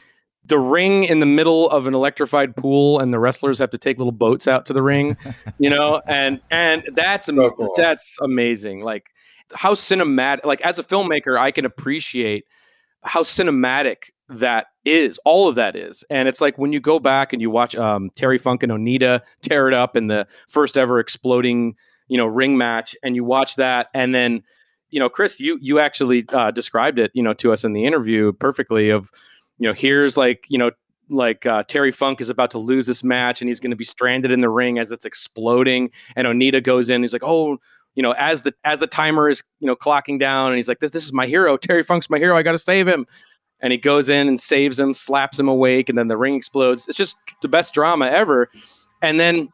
the ring in the middle of an electrified pool and the wrestlers have to take little boats out to the ring you know and and that's so cool. that's amazing like how cinematic like as a filmmaker i can appreciate how cinematic that is all of that is. And it's like when you go back and you watch um, terry funk and onita tear it up in the first ever exploding you know ring match and you watch that and then you know chris you you actually uh, described it you know to us in the interview perfectly of you know here's like you know like uh, Terry Funk is about to lose this match and he's going to be stranded in the ring as it's exploding. And Onita goes in he's like oh you know as the as the timer is you know clocking down and he's like this this is my hero. Terry Funk's my hero. I got to save him and he goes in and saves him, slaps him awake, and then the ring explodes. It's just the best drama ever. And then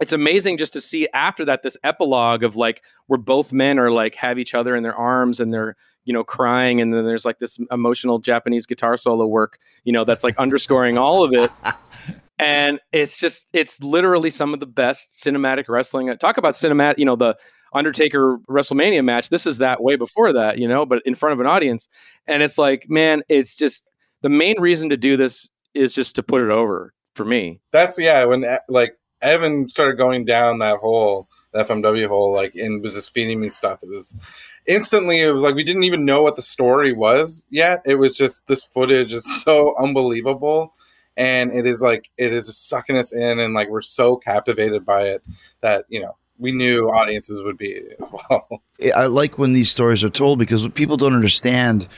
it's amazing just to see after that this epilogue of like where both men are like have each other in their arms and they're you know crying and then there's like this emotional japanese guitar solo work you know that's like underscoring all of it and it's just it's literally some of the best cinematic wrestling talk about cinematic you know the Undertaker WrestleMania match. This is that way before that, you know, but in front of an audience. And it's like, man, it's just the main reason to do this is just to put it over for me. That's yeah. When eh, like Evan started going down that hole, the FMW hole, like, and was just feeding me stuff. It was instantly, it was like we didn't even know what the story was yet. It was just this footage is so unbelievable. And it is like, it is sucking us in, and like we're so captivated by it that, you know, we knew audiences would be as well. I like when these stories are told because people don't understand,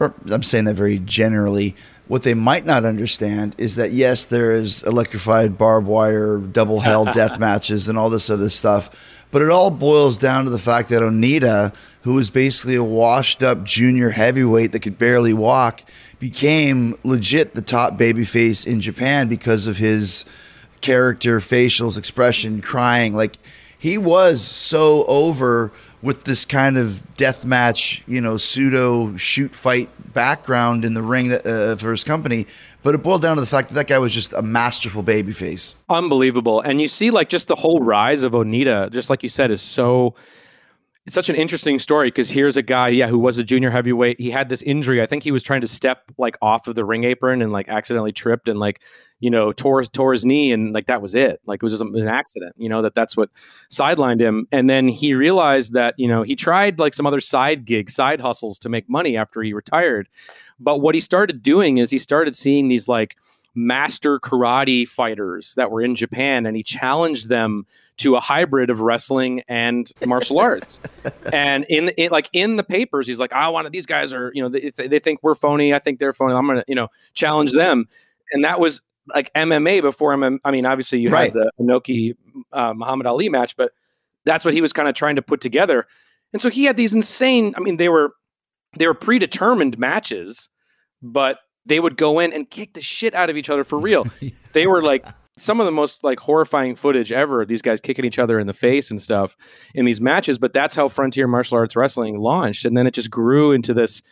or I'm saying that very generally. What they might not understand is that yes, there is electrified barbed wire, double hell death matches, and all this other stuff. But it all boils down to the fact that Onita, who was basically a washed up junior heavyweight that could barely walk, became legit the top babyface in Japan because of his character, facials, expression, crying. Like he was so over with this kind of death match, you know, pseudo shoot fight background in the ring that, uh, for his company. But it boiled down to the fact that that guy was just a masterful babyface. Unbelievable. And you see, like, just the whole rise of Onita, just like you said, is so it's such an interesting story because here's a guy, yeah, who was a junior heavyweight. He had this injury. I think he was trying to step like off of the ring apron and like accidentally tripped and like you know tore tore his knee and like that was it. Like it was just an accident. You know that that's what sidelined him. And then he realized that you know he tried like some other side gigs, side hustles to make money after he retired. But what he started doing is he started seeing these like master karate fighters that were in Japan, and he challenged them to a hybrid of wrestling and martial arts. And in, in, like in the papers, he's like, "I want these guys are you know they, they think we're phony. I think they're phony. I'm gonna you know challenge them." And that was like MMA before MMA. I mean, obviously you right. had the Inoki uh, Muhammad Ali match, but that's what he was kind of trying to put together. And so he had these insane. I mean, they were they were predetermined matches, but they would go in and kick the shit out of each other for real. they were like some of the most like horrifying footage ever. These guys kicking each other in the face and stuff in these matches. But that's how frontier martial arts wrestling launched, and then it just grew into this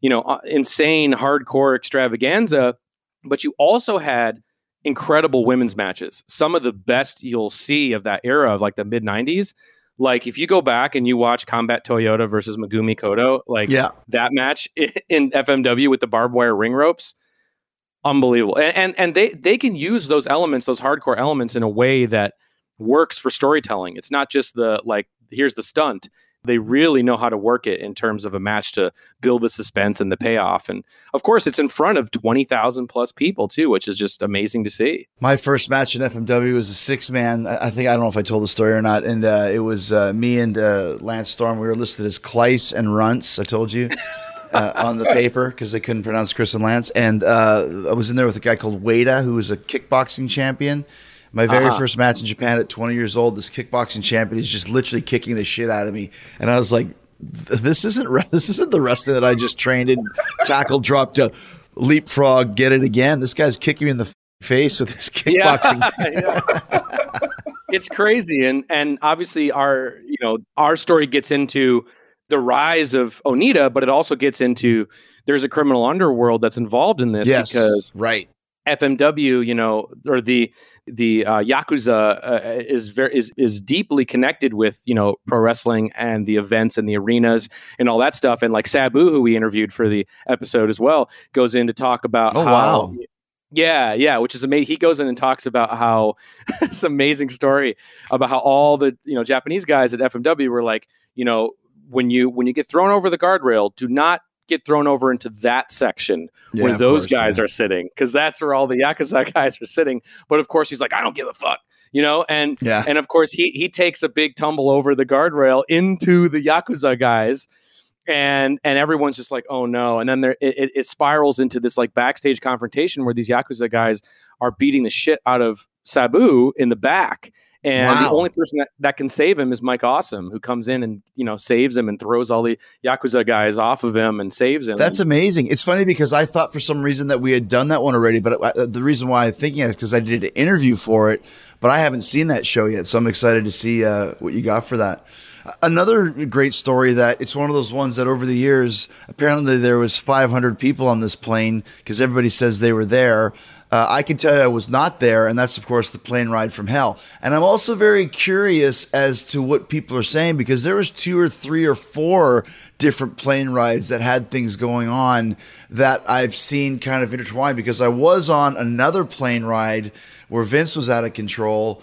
you know, uh, insane hardcore extravaganza, but you also had incredible women's matches. Some of the best you'll see of that era of like the mid 90s. Like if you go back and you watch Combat Toyota versus Megumi Kudo, like Yeah. that match in FMW with the barbed wire ring ropes, unbelievable. And, and and they they can use those elements, those hardcore elements, in a way that works for storytelling. It's not just the like here's the stunt. They really know how to work it in terms of a match to build the suspense and the payoff. And of course, it's in front of twenty thousand plus people too, which is just amazing to see. My first match in FMW was a six man. I I think I don't know if I told the story or not. And uh, it was uh, me and uh, Lance Storm. We were listed as Kleiss and Runts. I told you. Uh, on the paper because they couldn't pronounce Chris and Lance, and uh, I was in there with a guy called Wada, who was a kickboxing champion. My very Uh-huh. first match in Japan at 20 years old, this kickboxing champion is just literally kicking the shit out of me, and I was like, "This isn't re- this isn't the wrestling that I just trained in, tackle, drop to leapfrog, get it again. This guy's kicking me in the face with his kickboxing Yeah. it's crazy and and obviously our you know our story gets into the rise of onita but it also gets into there's a criminal underworld that's involved in this Yes, because right. fmw you know or the the uh, yakuza uh, is very is is deeply connected with you know pro wrestling and the events and the arenas and all that stuff and like sabu who we interviewed for the episode as well goes in to talk about Oh, how wow. yeah, yeah, which is amazing. He goes in and talks about how this amazing story about how all the you know Japanese guys at FMW were like, you know, when you when you get thrown over the guardrail, do not get thrown over into that section Yeah, where those course, guys yeah. are sitting because that's where all the yakuza guys are sitting. But of course, he's like, I don't give a fuck, you know, and Yeah. and of course he he takes a big tumble over the guardrail into the yakuza guys and and everyone's just like oh no and then there it, it- it spirals into this like backstage confrontation where these yakuza guys are beating the shit out of sabu in the back and the only person that, that can save him is mike awesome who comes in and you know saves him and throws all the yakuza guys off of him and saves him That's amazing. It's funny because I thought for some reason that we had done that one already, but uh, the reason why I'm thinking it is because I did an interview for it, but I haven't seen that show yet. So I'm excited to see uh, what you got for that. Another great story that it's one of those ones that over the years, apparently there was 500 people on this plane because everybody says they were there. Uh, I can tell you I was not there, and that's of course the plane ride from hell. And I'm also very curious as to what people are saying because there was two or three or four different plane rides that had things going on that I've seen kind of intertwined because I was on another plane ride where Vince was out of control.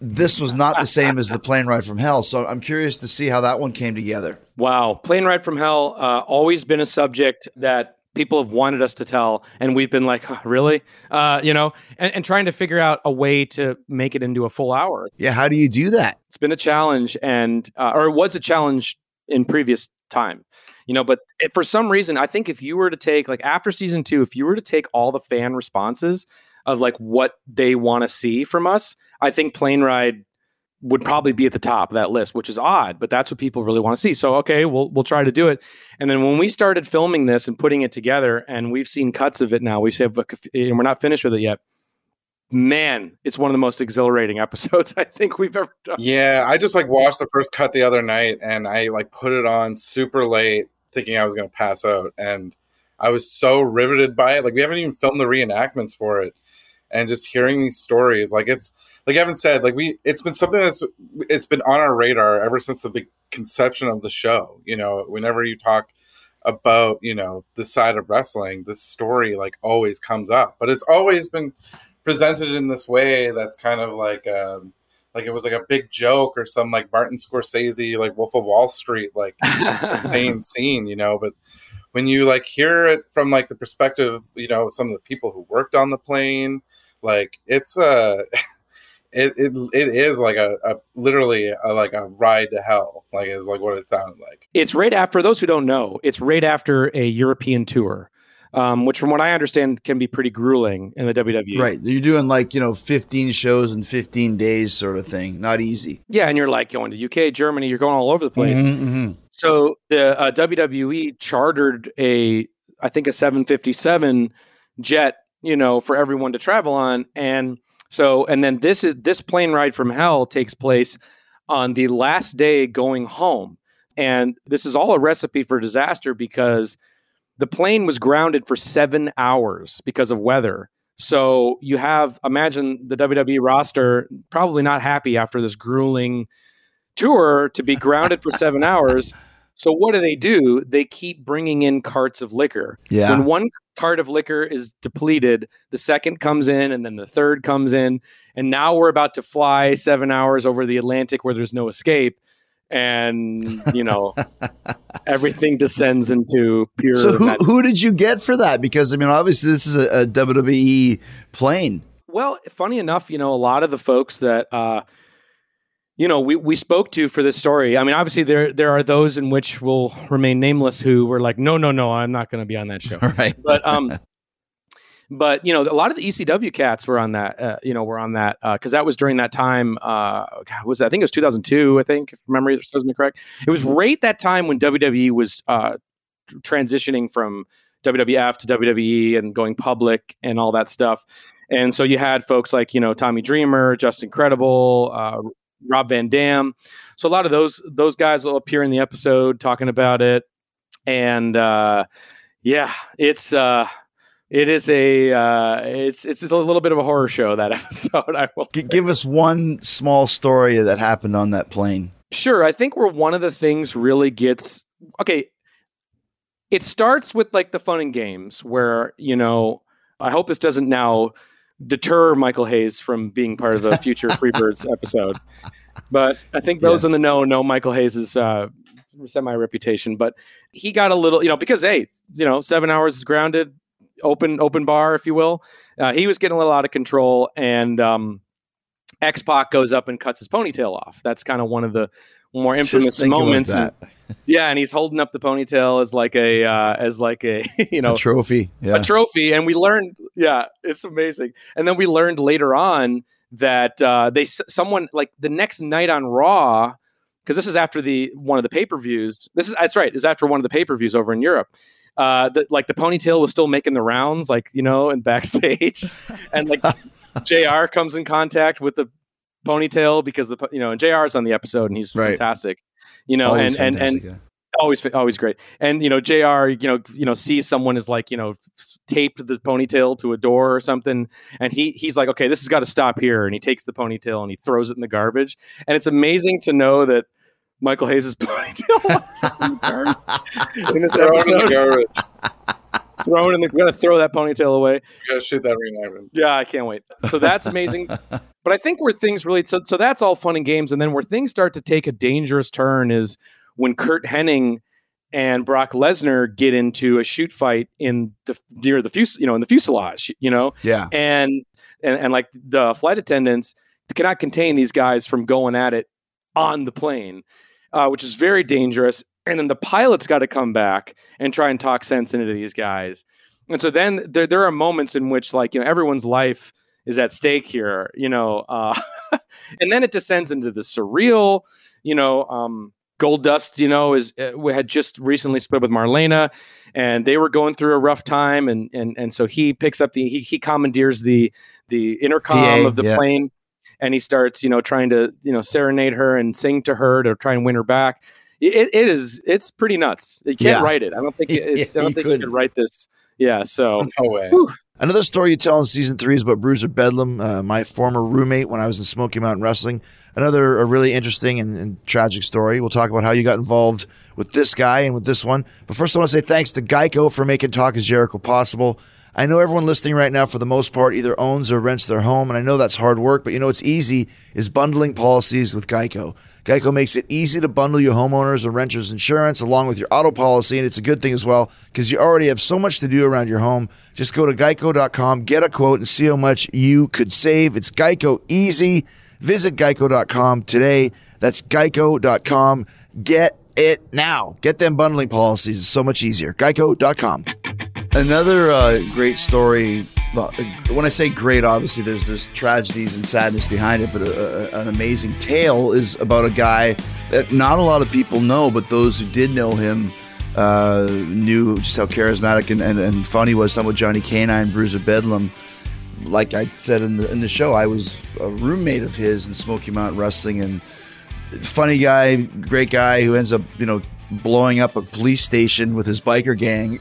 This was not the same as the plane ride from hell, so I'm curious to see how that one came together. Wow, plane ride from hell, uh, always been a subject that people have wanted us to tell, and we've been like, huh, really, uh, you know, and, and trying to figure out a way to make it into a full hour. Yeah, how do you do that? It's been a challenge, and uh, or it was a challenge in previous time, you know. But it, for some reason, I think if you were to take like after season two, if you were to take all the fan responses of like what they want to see from us, I think plane ride would probably be at the top of that list, which is odd, but that's what people really want to see. So okay, we'll we'll try to do it. And then when we started filming this and putting it together, and we've seen cuts of it now, we have, and we're not finished with it yet. Man, it's one of the most exhilarating episodes I think we've ever done. Yeah, I just like watched the first cut the other night and I like put it on super late thinking I was going to pass out and I was so riveted by it. Like we haven't even filmed the reenactments for it and just hearing these stories like it's like Evan said like we it's been something that's it's been on our radar ever since the big conception of the show. You know, whenever you talk about, you know, the side of wrestling, this story like always comes up, but it's always been presented in this way that's kind of like um like it was like a big joke or some like Martin Scorsese like Wolf of Wall Street like insane scene, you know, but when you like hear it from like the perspective, you know, some of the people who worked on the plane, like it's a it it, it is like a, a literally a, like a ride to hell, like is like what it sounded like. it's right after those who don't know it's right after a european tour um, which from what i understand can be pretty grueling in the wwe Right. You're doing like, you know, 15 shows in 15 days sort of thing. Not easy. yeah and you're like going to uk germany you're going all over the place Mhm, mhm. So the uh, wwe chartered a i think a 757 jet you know for everyone to travel on and so and then this is this plane ride from hell takes place on the last day going home and this is all a recipe for disaster because the plane was grounded for seven hours because of weather. So you have imagine the WWE roster probably not happy after this grueling tour to be grounded for seven hours. So what do they do? They keep bringing in carts of liquor. Yeah. When one cart of liquor is depleted, the second comes in, and then the third comes in, and now we're about to fly seven hours over the Atlantic where there's no escape, and you know everything descends into pure. So who who did you get for that? Because I mean, obviously this is a, a WWE plane. Well, funny enough, you know, a lot of the folks that uh, you know we, we spoke to for this story. I mean, obviously there there are those in which will remain nameless who were like, no, no, no, I'm not going to be on that show. Right. But um, but you know, a lot of the ECW cats were on that. Uh, you know, were on that because that was during that time. Uh, was I think it was 2002. I think if memory serves me correct. It was right that time when WWE was uh, transitioning from WWF to WWE and going public and all that stuff. And so you had folks like you know Tommy Dreamer, Justin Credible, uh, Rob Van Dam. So a lot of those those guys will appear in the episode talking about it. And uh, yeah, it's uh, it is a uh, it's it's a little bit of a horror show that episode. I will G- give us one small story that happened on that plane. Sure. I think where one of the things really gets okay, it starts with like the fun and games where, you know, I hope this doesn't now deter Michael Hayes from being part of the future Freebirds episode. But I think those in the know know Michael Hayes's uh, semi reputation. But he got a little, you know, because hey, you know, seven hours is grounded, open open bar, if you will. Uh, he was getting a little out of control, and um, X Pac goes up and cuts his ponytail off. That's kind of one of the more infamous moments. And- yeah, and he's holding up the ponytail as like a uh, as like a you know a trophy. Yeah. a trophy and we learned yeah it's amazing and then we learned later on that uh, they someone like the next night on raw because this is after the one of the pay-per-views this is that's right it's after one of the pay-per-views over in europe uh the, like the ponytail was still making the rounds like you know and backstage and like jr comes in contact with the ponytail because the you know and jr is on the episode and he's Right. fantastic you know Always and and and fantastic, always always great and you know jr you know you know sees someone is like you know taped the ponytail to a door or something and he he's like okay this has got to stop here and he takes the ponytail and he throws it in the garbage and it's amazing to know that michael hayes' ponytail was in in this Throw it in the episode garbage. thrown in the we're gonna throw that ponytail away You gotta shoot that reenactment. yeah, I can't wait. So that's amazing. but I think where things really so so that's all fun and games, and then where things start to take a dangerous turn is when Curt Hennig and Brock Lesnar get into a shoot fight in the near the fus you know in the fuselage, you know, Yeah. and and, and like the flight attendants cannot contain these guys from going at it on the plane, uh, which is very dangerous. And then the pilots got to come back and try and talk sense into these guys. And so then there there are moments in which like you know everyone's life is at stake here, you know, uh, and then it descends into the surreal, you know. Um, Gold Dust, you know, is uh, we had just recently split with Marlena, and they were going through a rough time, and and and so he picks up the he, he commandeers the the intercom PA, of the yeah. plane, and he starts you know trying to you know serenade her and sing to her to try and win her back. It, it is it's pretty nuts. You can't Yeah. write it. I don't think it's, Yeah, I don't you think you couldn't. could write this. Yeah. So No way. Whew. Another story you tell in season three is about Bruiser Bedlam, uh, my former roommate when I was in Smokey Mountain Wrestling. Another a really interesting and, and tragic story. We'll talk about how you got involved with this guy and with this one. But first, I want to say thanks to Geico for making Talk is Jericho possible. I know everyone listening right now, for the most part, either owns or rents their home, and I know that's hard work, but you know what's easy is bundling policies with Geico. Geico makes it easy to bundle your homeowners or renters insurance along with your auto policy, and it's a good thing as well because you already have so much to do around your home. Just go to geico.com, get a quote, and see how much you could save. It's Geico easy. Visit geico.com today. That's geico.com. Get it now. Get them bundling policies. It's so much easier. Geico.com. Another uh, great story. When I say great, obviously there's there's tragedies and sadness behind it, but a, a, an amazing tale is about a guy that not a lot of people know, but those who did know him uh, knew just how charismatic and, and, and funny he was. Talking about Johnny Canine, Bruiser Bedlam. Like I said in the in the show, I was a roommate of his in Smokey Mountain Wrestling, and funny guy, great guy who ends up you know blowing up a police station with his biker gang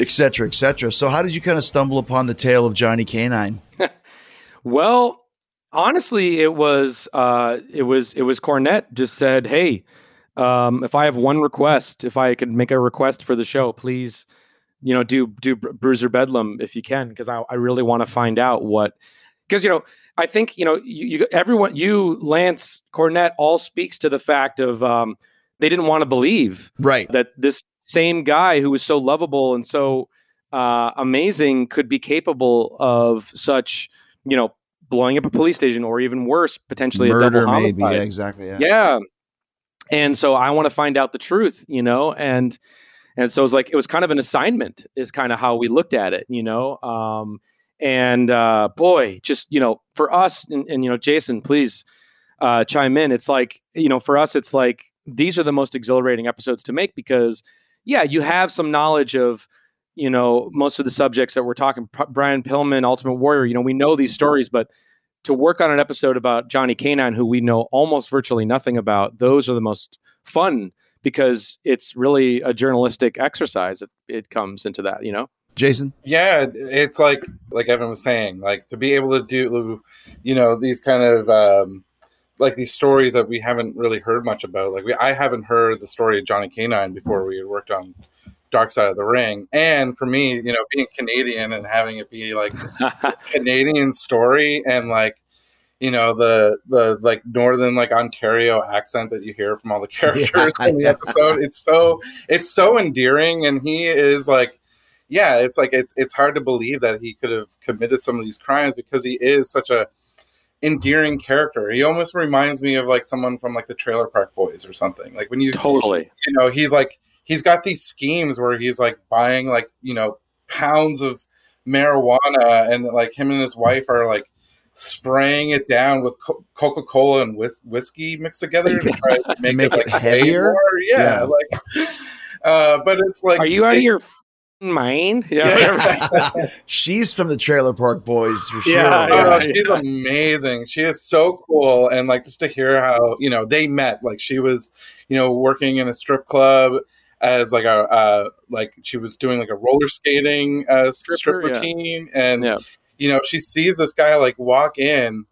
et cetera, et cetera. So, how did you kind of stumble upon the tale of Johnny Canine? well, honestly, it was uh, it was it was Cornette just said, "Hey, um, if I have one request, if I could make a request for the show, please, you know, do do Bruiser Bedlam if you can, because I, I really want to find out what." Because you know, I think you know, you, you everyone, you Lance Cornette, all speaks to the fact of um, they didn't want to believe right that this same guy who was so lovable and so uh, amazing could be capable of such, you know, blowing up a police station or even worse, potentially Murder, a double homicide. maybe. Yeah, exactly. Yeah. yeah. And so I want to find out the truth, you know, and and so it was like it was kind of an assignment, is kind of how we looked at it, you know. Um, and uh, boy, just you know, for us, and, and you know, Jason, please uh, chime in. It's like you know, for us, it's like these are the most exhilarating episodes to make because yeah, you have some knowledge of you know most of the subjects that we're talking. P- Brian Pillman, Ultimate Warrior. You know, we know these stories, but to work on an episode about Johnny Canine, who we know almost virtually nothing about, those are the most fun because it's really a journalistic exercise. It, it comes into that, you know. Jason? Yeah, it's like like Evan was saying, like to be able to do, you know, these kind of um, like these stories that we haven't really heard much about. Like we, I haven't heard the story of Johnny Canine before we had worked on Dark Side of the Ring. And for me, you know, being Canadian and having it be like this Canadian story and like you know the the like northern like Ontario accent that you hear from all the characters yeah, in the episode. It's so it's so endearing, and he is like. Yeah, it's like it's it's hard to believe that he could have committed some of these crimes because he is such a endearing character. He almost reminds me of like someone from like the Trailer Park Boys or something. Like when you totally, you know, he's like he's got these schemes where he's like buying like you know pounds of marijuana and like him and his wife are like spraying it down with co- coca-cola and whis- whiskey mixed together to try to make, to make it, it, heavier yeah, yeah, like uh but it's like are you out of your mind? Yeah, yeah. she's from the trailer park boys for sure. yeah, oh, she's amazing. She is so cool. And like just to hear how you know they met. Like she was you know working in a strip club as like a uh, like she was doing like a roller skating uh, strip, strip routine, yeah. and yeah. you know she sees this guy like walk in,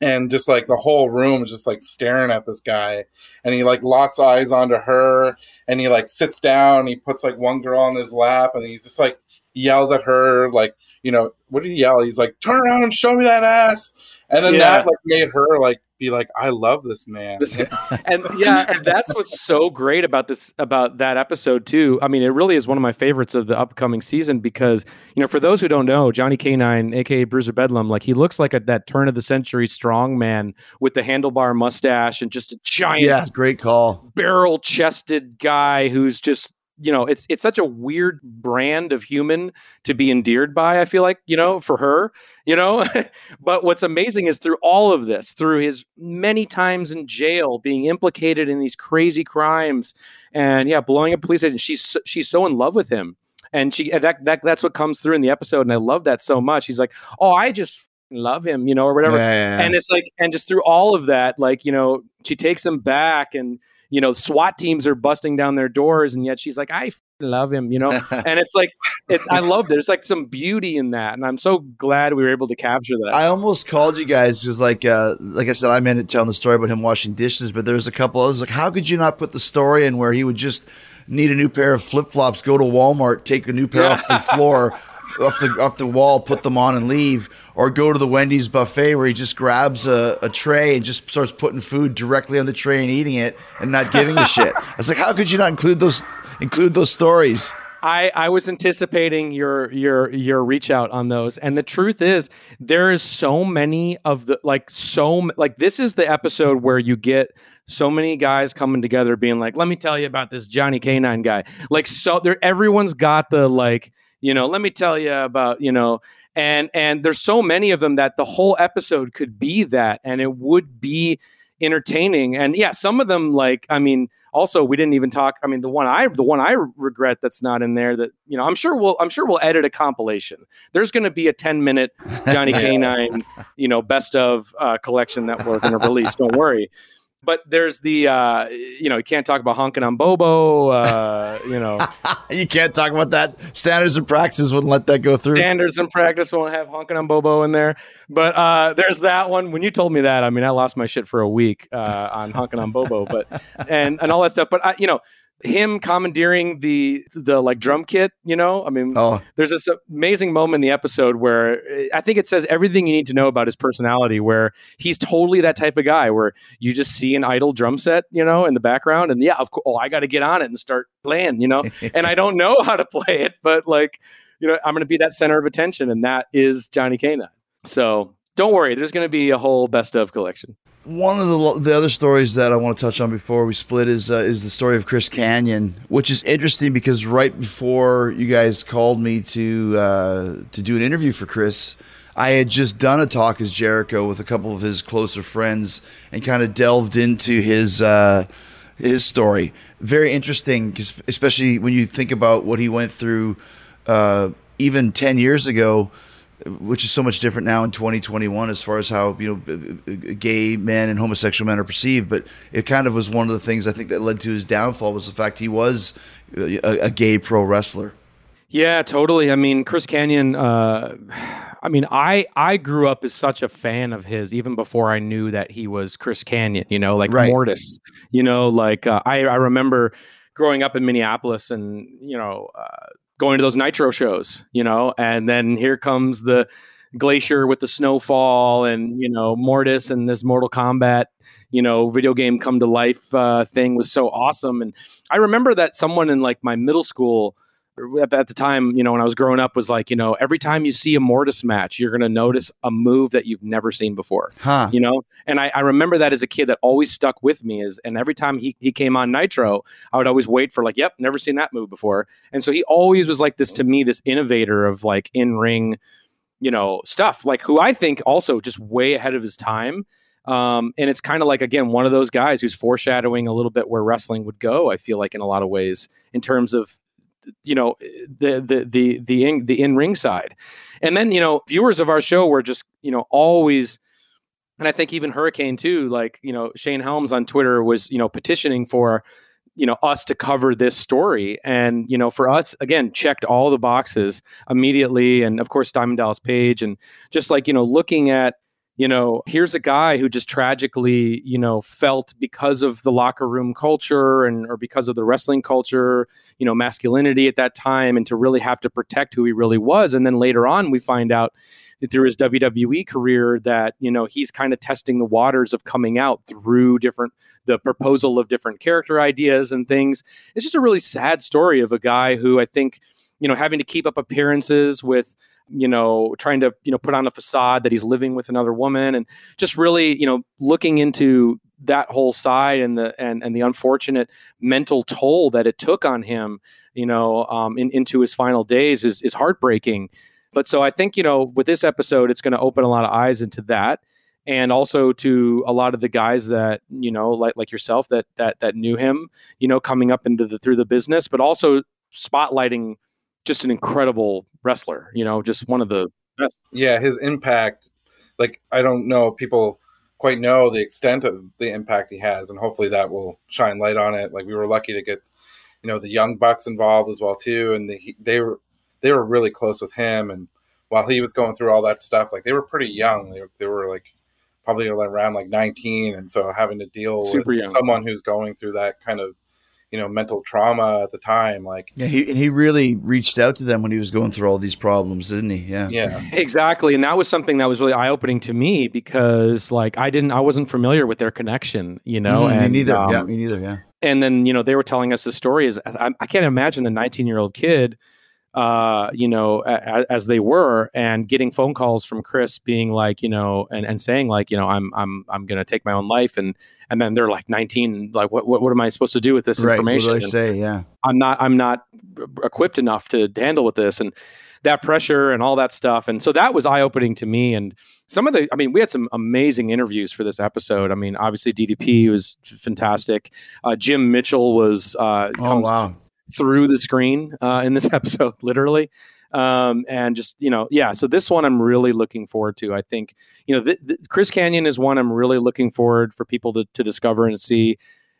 and just like the whole room is just like staring at this guy, and he like locks eyes onto her, and he like sits down, he puts like one girl on his lap, and he's just like yells at her like you know what did he yell? He's like turn around and show me that ass, and then yeah. that like made her like be like, I love this man. This, and yeah, and that's what's so great about this about that episode too. I mean, it really is one of my favorites of the upcoming season because you know, for those who don't know, Johnny Canine, aka Bruiser Bedlam, like he looks like a, that turn of the century strong man with the handlebar mustache and just a giant, yeah, great call, barrel chested guy who's just you know it's it's such a weird brand of human to be endeared by i feel like you know for her you know? But what's amazing is through all of this through his many times in jail being implicated in these crazy crimes and yeah blowing up police station she's she's so in love with him. And she that, that that's what comes through in the episode and i love that so much. He's like oh i just love him you know or whatever. Yeah, yeah, yeah. and it's like and just through all of that like you know she takes him back and you know, SWAT teams are busting down their doors, and yet she's like, I love him, you know. and it's like, it, I love there's like some beauty in that, and I'm so glad we were able to capture that. I almost called you guys because, like, uh, like I said, I meant it telling the story about him washing dishes, but there's a couple others. Like, how could you not put the story in where he would just need a new pair of flip flops, go to Walmart, take a new pair yeah. off the floor off the off the wall, put them on, and leave, or go to the Wendy's buffet where he just grabs a, a tray and just starts putting food directly on the tray and eating it and not giving a shit. I was like, how could you not include those include those stories? I, I was anticipating your your your reach out on those and the truth is there is so many of the like so like this is the episode where you get so many guys coming together being like let me tell you about this Johnny Canine guy like so there everyone's got the like you know let me tell you about you know and and there's so many of them that the whole episode could be that and it would be entertaining. And yeah some of them like i mean also we didn't even talk i mean the one i the one i regret that's not in there that you know i'm sure we'll i'm sure we'll edit a compilation. There's going to be a 10 minute johnny canine you know best of uh, collection that we're going to release don't worry but there's the uh, you know you can't talk about honking on Bobo. Uh, you know you can't talk about that. Standards and practices wouldn't let that go through. Standards and practice won't have honking on Bobo in there. But uh, there's that one. When you told me that, I mean, I lost my shit for a week uh, on honking on Bobo, but and and all that stuff. But I, you know, him commandeering the the like drum kit you know? I mean oh. there's this amazing moment in the episode where eh, i think it says everything you need to know about his personality where he's totally that type of guy where you just see an idle drum set you know in the background and yeah of course oh, i got to get on it and start playing you know? And i don't know how to play it but like you know i'm going to be that center of attention and that is johnny k so don't worry there's going to be a whole best of collection one of the the other stories that I want to touch on before we split is uh, is the story of Chris Kanyon, which is interesting because right before you guys called me to uh, to do an interview for Chris, I had just done a talk is Jericho with a couple of his closer friends and kind of delved into his uh, his story. Very interesting, especially when you think about what he went through uh, even ten years ago which is so much different now in 2021 as far as how you know gay men and homosexual men are perceived. But it kind of was one of the things i think that led to his downfall was the fact he was a, a gay pro wrestler. Yeah totally. I mean chris kanyon uh, i mean i i grew up as such a fan of his even before i knew that he was chris kanyon you know like right. mortis you know like uh, i i remember growing up in minneapolis and you know uh, going to those nitro shows, you know, and then here comes the glacier with the snowfall and you know mortis and this mortal kombat you know video game come to life uh, thing was so awesome. And i remember that someone in like my middle school at the time, you know, when I was growing up, was like, you know, every time you see a Mortis match, you're going to notice a move that you've never seen before. Huh. You know, and I, I, remember that as a kid that always stuck with me is, and every time he, he came on Nitro, I would always wait for like, yep, never seen that move before. And so he always was like this to me, this innovator of like in ring, you know, stuff like who I think also just way ahead of his time. Um, and it's kind of like again one of those guys who's foreshadowing a little bit where wrestling would go. I feel like in a lot of ways in terms of you know the the the the in, the in ring side, and then you know viewers of our show were just you know always, and I think even Hurricane too, like you know Shane Helms on Twitter was you know petitioning for you know us to cover this story. And you know for us again checked all the boxes immediately. And of course diamond dallas page and just like you know looking at you know, here's a guy who just tragically, you know, felt because of the locker room culture and or because of the wrestling culture, you know, masculinity at that time and to really have to protect who he really was. And then later on we find out that through his WWE career that, you know, he's kind of testing the waters of coming out through different the proposal of different character ideas and things. It's just a really sad story of a guy who I think, you know, having to keep up appearances with you know, trying to, you know, put on a facade that he's living with another woman and just really, you know, looking into that whole side and the and and the unfortunate mental toll that it took on him, you know, um, in, into his final days is is heartbreaking. But so I think you know with this episode, it's going to open a lot of eyes into that, and also to a lot of the guys that you know, like like yourself, that that that knew him, you know, coming up into the through the business, but also spotlighting just an incredible wrestler. You know, just one of the best. Yeah, his impact. Like I don't know, people quite know the extent of the impact he has, and hopefully that will shine light on it. Like we were lucky to get, you know, the young bucks involved as well too, and the, they were they were really close with him. And while he was going through all that stuff, like they were pretty young. They were, they were like probably around like 19, and so having to deal Super with young. someone who's going through that kind of you know mental trauma at the time like yeah he, and he really reached out to them when he was going through all these problems didn't he? Yeah. Yeah. Exactly and that was something that was really eye-opening to me because like i didn't i wasn't familiar with their connection you know mm, and, me neither um, yeah me neither yeah. and then you know they were telling us the story is I, I can't imagine a 19 year old kid uh, you know, a, as they were, and getting phone calls from Chris being like, you know, and, and saying like, you know, I'm I'm I'm gonna take my own life, and and then they're like 19, like, what what, what am I supposed to do with this right. information? What do I say? Yeah, I'm not I'm not equipped enough to handle with this, and that pressure and all that stuff, and so that was eye opening to me, and some of the, I mean, we had some amazing interviews for this episode. I mean, obviously DDP was fantastic. Uh, Jim Mitchell was uh, oh wow through the screen uh, in this episode, literally. Um, and just you know, yeah. So this one I'm really looking forward to. I think you know, th- th- Chris Kanyon is one I'm really looking forward for people to to discover and see.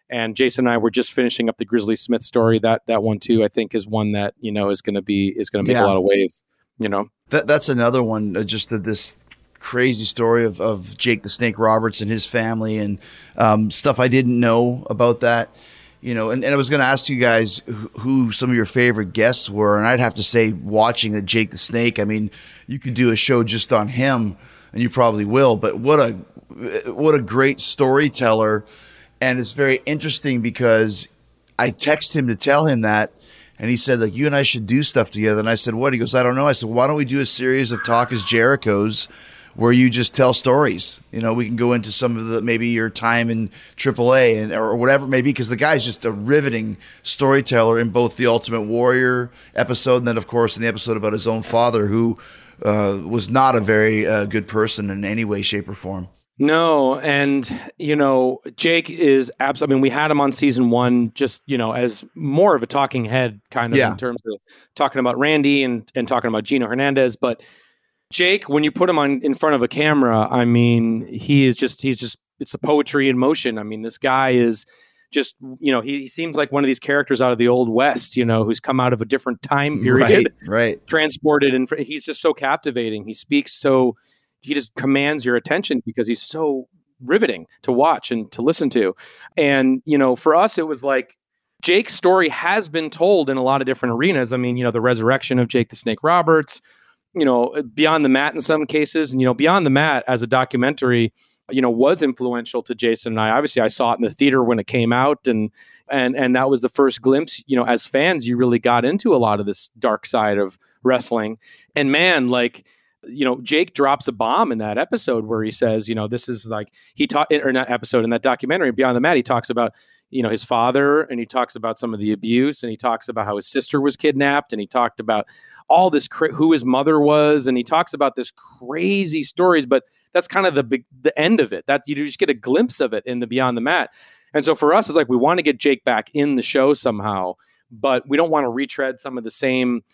And Jason and I were just finishing up the Grizzly Smith story. That that one too, I think, is one that you know is going to be is going to make Yeah. a lot of waves. You know, That that's another one. Uh, just this crazy story of, of Jake the Snake Roberts and his family and um, stuff I didn't know about that. You know, and, and I was going to ask you guys who, who some of your favorite guests were, and I'd have to say, watching the Jake the Snake. I mean, you could do a show just on him, and you probably will. But what a what a great storyteller, and it's very interesting because I texted him to tell him that, and he said like you and I should do stuff together. And I said what? He goes I don't know. I said why don't we do a series of Talk is Jericho's where you just tell stories. You know, we can go into some of the maybe your time in AAA and or whatever it may be because the guy's just a riveting storyteller in both the Ultimate Warrior episode and then of course in the episode about his own father who uh, was not a very uh, good person in any way, shape, or form. No, and you know, Jake is absolutely. I mean, we had him on season one, just you know, as more of a talking head, kind of Yeah. in terms of talking about Randy and and talking about Gino Hernandez. But Jake, when you put him on in front of a camera, I mean, he is just he's just it's a poetry in motion. I mean, this guy is just you know he, he seems like one of these characters out of the old west, you know, who's come out of a different time period Right, right. transported and he's just so captivating he speaks so he just commands your attention because he's so riveting to watch and to listen to and you know for us it was like jake's story has been told in a lot of different arenas i mean you know the resurrection of jake the snake roberts you know beyond the mat in some cases. And you know beyond the mat as a documentary you know was influential to jason and i. Obviously i saw it in the theater when it came out and and and that was the first glimpse you know as fans you really got into a lot of this dark side of wrestling. And man like you know jake drops a bomb in that episode where he says you know this is like he taught or not episode in that documentary beyond the mat he talks about you know his father and he talks about some of the abuse and he talks about how his sister was kidnapped and he talked about all this cra- who his mother was and he talks about this crazy stories but that's kind of the big the end of it. That you just get a glimpse of it in the beyond the mat. And so for us it's like we want to get jake back in the show somehow but we don't want to retread some of the same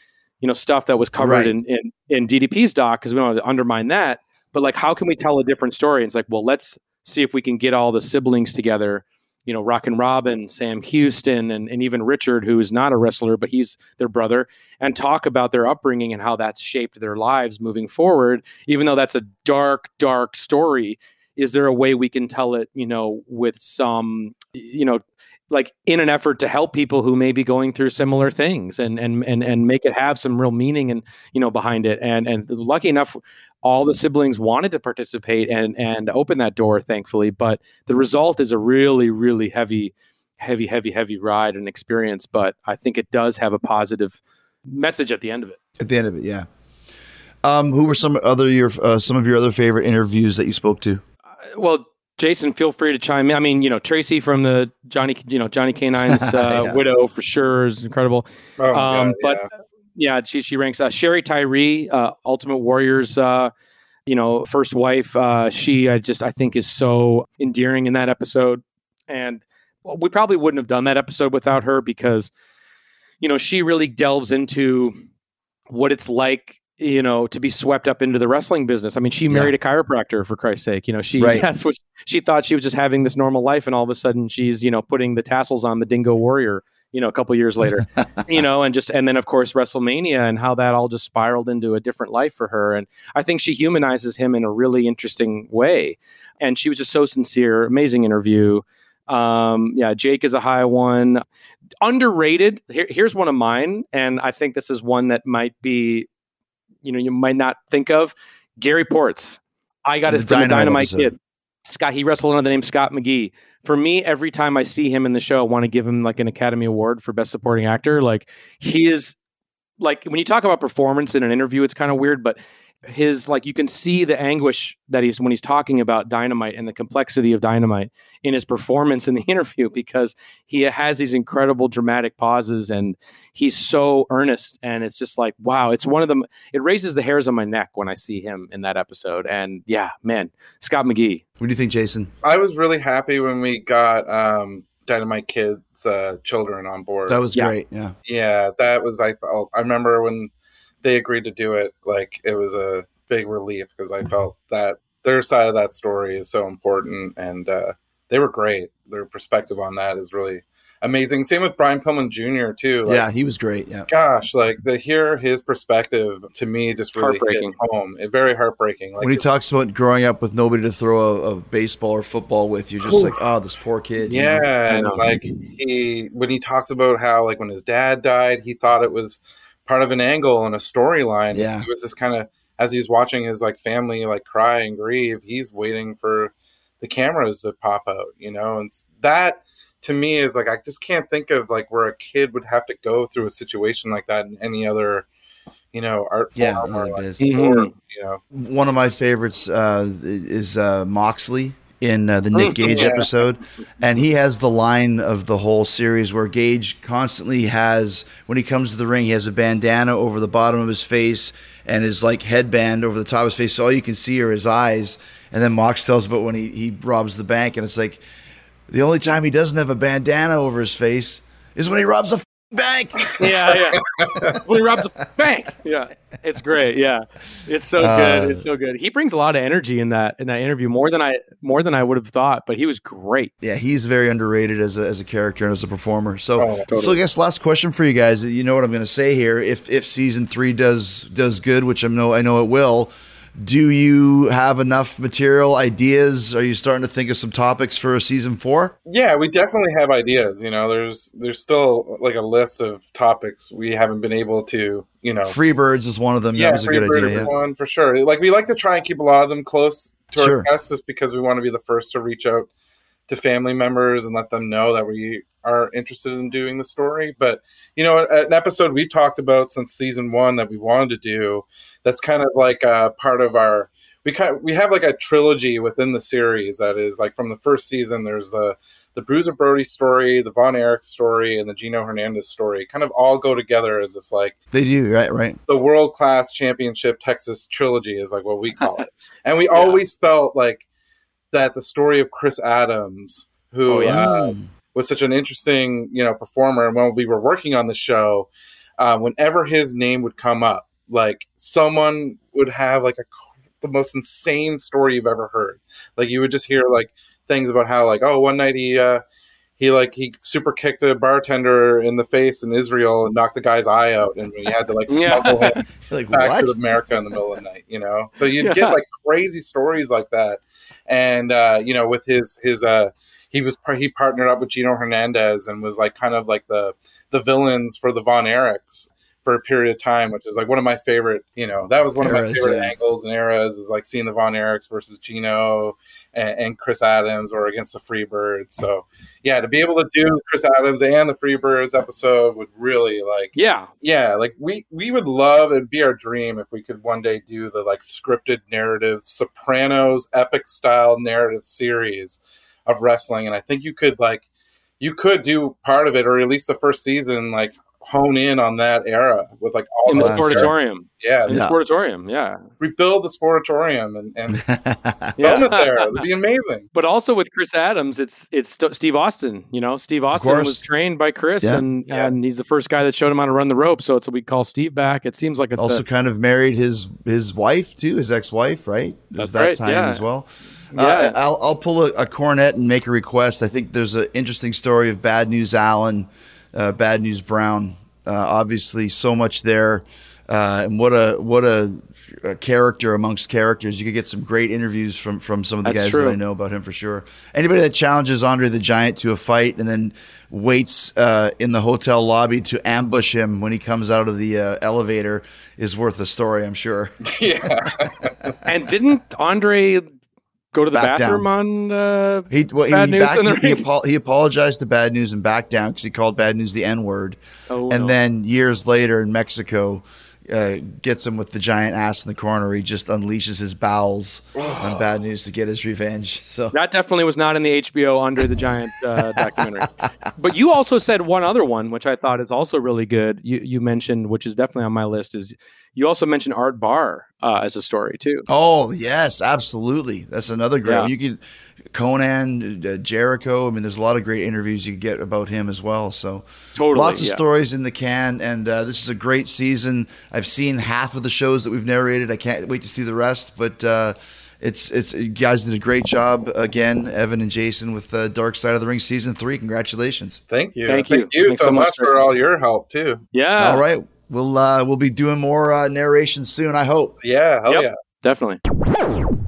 you know stuff that was covered Right. in, in in ddp's doc because we don't want to undermine that. But like how can we tell a different story? And it's like well let's see if we can get all the siblings together you know rockin' robin sam houston and, and even richard who is not a wrestler but he's their brother and talk about their upbringing and how that's shaped their lives moving forward even though that's a dark dark story. Is there a way we can tell it you know with some you know like in an effort to help people who may be going through similar things and and and and make it have some real meaning and you know behind it and and lucky enough all the siblings wanted to participate and and open that door thankfully but the result is a really really heavy heavy heavy heavy ride and experience but i think it does have a positive message at the end of it At the end of it, yeah. Um, who were some other your uh, some of your other favorite interviews that you spoke to? well jason feel free to chime in i mean you know tracy from the johnny you know johnny k9's uh, Yeah. widow for sure is incredible Oh um, God, but yeah. yeah, she she ranks uh, Shari Tyree, uh, Ultimate Warrior's, uh, you know, first wife. Uh, she I just I think is so endearing in that episode, and well, we probably wouldn't have done that episode without her because, you know, she really delves into what it's like. You know, to be swept up into the wrestling business. I mean, she married a chiropractor for Christ's sake. You know, she Right. that's what she thought she was just having this normal life, and all of a sudden she's you know putting the tassels on the Dingo Warrior. You know, a couple years later, you know, and just and then of course WrestleMania and how that all just spiraled into a different life for her. And I think she humanizes him in a really interesting way. And she was just so sincere, amazing interview. Um, yeah, Jake is a high one. Underrated. Here, here's one of mine, and I think this is one that might be, you know, you might not think of. Gary Ports. I got his from Dynamite Dynamite. Kid. Scott, he wrestled under the name Scott McGhee. For me, every time I see him in the show, I want to give him like an Academy Award for Best Supporting Actor. Like he is like when you talk about performance in an interview, it's kind of weird, but his like you can see the anguish that he's when he's talking about dynamite and the complexity of dynamite in his performance in the interview because he has these incredible dramatic pauses and he's so earnest and it's just like wow it's one of them it raises the hairs on my neck when i see him in that episode and yeah man scott mcghee What do you think, Jason? I was really happy when we got um, Dynamite Kids uh, children on board. That was Yeah. great. Yeah. yeah, that was I felt. I remember when they agreed to do it, like it was a big relief because I felt that their side of that story is so important, and uh, they were great. Their perspective on that is really amazing. Same with Brian Pillman Jr. too. Like, yeah, he was great. Yeah. Gosh, like to hear his perspective to me just really hit Heartbreaking. home. It, very heartbreaking. Like when he talks about growing up with nobody to throw a, a baseball or football with, you're just like, oh, this poor kid. you know? Yeah, and like he when he talks about how like when his dad died, he thought it was part of an angle and a storyline. Yeah. he was just kind of as he's watching his like family like cry and grieve, he's waiting for the cameras to pop out, you know, and that to me is like I just can't think of like where a kid would have to go through a situation like that in any other, you know, art form Yeah, or really like is. sport, Mhm. you know. One of my favorites uh, is uh, Moxley in uh, the Nick Mm, Gage yeah. episode, and he has the line of the whole series where Gage constantly has, when he comes to the ring, he has a bandana over the bottom of his face and his like headband over the top of his face, so all you can see are his eyes. And then Mox tells about when he he robs the bank, and it's like the only time he doesn't have a bandana over his face is when he robs a bank. yeah, yeah. when he robs a bank. Yeah, it's great. Yeah, it's so Uh, good. It's so good. He brings a lot of energy in that in that interview more than I more than I would have thought. But he was great. Yeah, he's very underrated as a, as a character and as a performer. So, Oh, totally. so I guess last question for you guys. You know what I'm going to say here. If if season three does does good, which I know I know it will, do you have enough material ideas? Are you starting to think of some topics for season four? Yeah, we definitely have ideas. You know, there's there's still like a list of topics we haven't been able to, you know. Freebirds is one of them. yeah, that was a good Freebird idea. Yeah. one for sure. Like we like to try and keep a lot of them close to Sure. our guests, just because we want to be the first to reach out to family members and let them know that we are interested in doing the story. But you know, an episode we've talked about since season one that we wanted to do. That's kind of like a part of our. We kind we have like a trilogy within the series that is like from the first season. There's the the Bruiser Brody story, the Von Erich story, and the Gino Hernandez story. Kind of all go together as this like They do right, right. the world class championship Texas trilogy is like what we call it. And we Yeah. always felt like that the story of Chris Adams, who Oh, yeah. uh, was such an interesting, you know, performer. And when we were working on the show, uh, whenever his name would come up, like someone would have like a the most insane story you've ever heard. Like you would just hear like things about how like oh one night he uh, he like he super kicked a bartender in the face in Israel and knocked the guy's eye out, and he had to like Yeah. smuggle him Like back what? to America in the middle of the night, you know. So you'd Yeah. get like crazy stories like that, and uh, you know, with his his uh, he was par- he partnered up with Gino Hernandez and was like kind of like the the villains for the Von Erichs for a period of time, which is like one of my favorite. You know, that was one of my favorite yeah. angles and eras is like seeing the Von Erichs versus Gino and, and Chris Adams or against the Freebirds. So yeah, to be able to do Chris Adams and the Freebirds episode would really like Yeah, yeah like we we would love it'd be our dream if we could one day do the like scripted narrative sopranos epic style narrative series of wrestling and i think you could like you could do part of it or at least the first season like hone in on that era with like all in the those sportatorium. yeah In the Yeah. sportatorium. Yeah, rebuild the sportatorium and, and yeah. it there it'd be amazing But also with Chris Adams, it's it's St- Steve Austin. You know, Steve Austin was trained by Chris, Yeah. and Yeah. and he's the first guy that showed him how to run the rope. So it's we call Steve back. It seems like it's also a, kind of married his his wife too, his ex wife, right? That's that right, time yeah. as well. Yeah. Uh, I'll I'll pull a, a cornet and make a request. I think there's an interesting story of Bad News Allen, uh, Bad News Brown. Uh, obviously, so much there, uh, and what a what a, a character amongst characters. You could get some great interviews from from some of the That's guys true. that I know about him for sure. Anybody that challenges Andre the Giant to a fight and then waits uh, in the hotel lobby to ambush him when he comes out of the uh, elevator is worth a story, I'm sure. yeah and didn't Andre go to the Back down. bathroom on? Uh, He well, Bad he, News back, he, he, apo- he apologized to Bad News and backed down because he called Bad News the N word, oh, and no. then years later in Mexico. Uh, gets him with the giant ass in the corner. He just unleashes his bowels on Bad News to get his revenge. So That definitely was not in the HBO Andre the Giant uh, documentary. But you also said one other one, which I thought is also really good. You you mentioned, which is definitely on my list, is You also mentioned Art Barr uh, as a story too. Oh yes, absolutely. That's another great. Yeah. one. You could Konnan, uh, Jericho. I mean, there's a lot of great interviews you could get about him as well. So Totally, lots of yeah. stories in the can, and uh, this is a great season. I've seen half of the shows that we've narrated. I can't wait to see the rest, but. Uh, it's it's you guys did a great job again, Evan and Jason, with uh, Dark Side of the Ring season three. Congratulations! Thank you. Thank you. Thank you Thanks so so much, much for all your help too. Yeah, All right, we'll uh, we'll be doing more uh, narration soon. I hope. Yeah, hell Yep. yeah. definitely.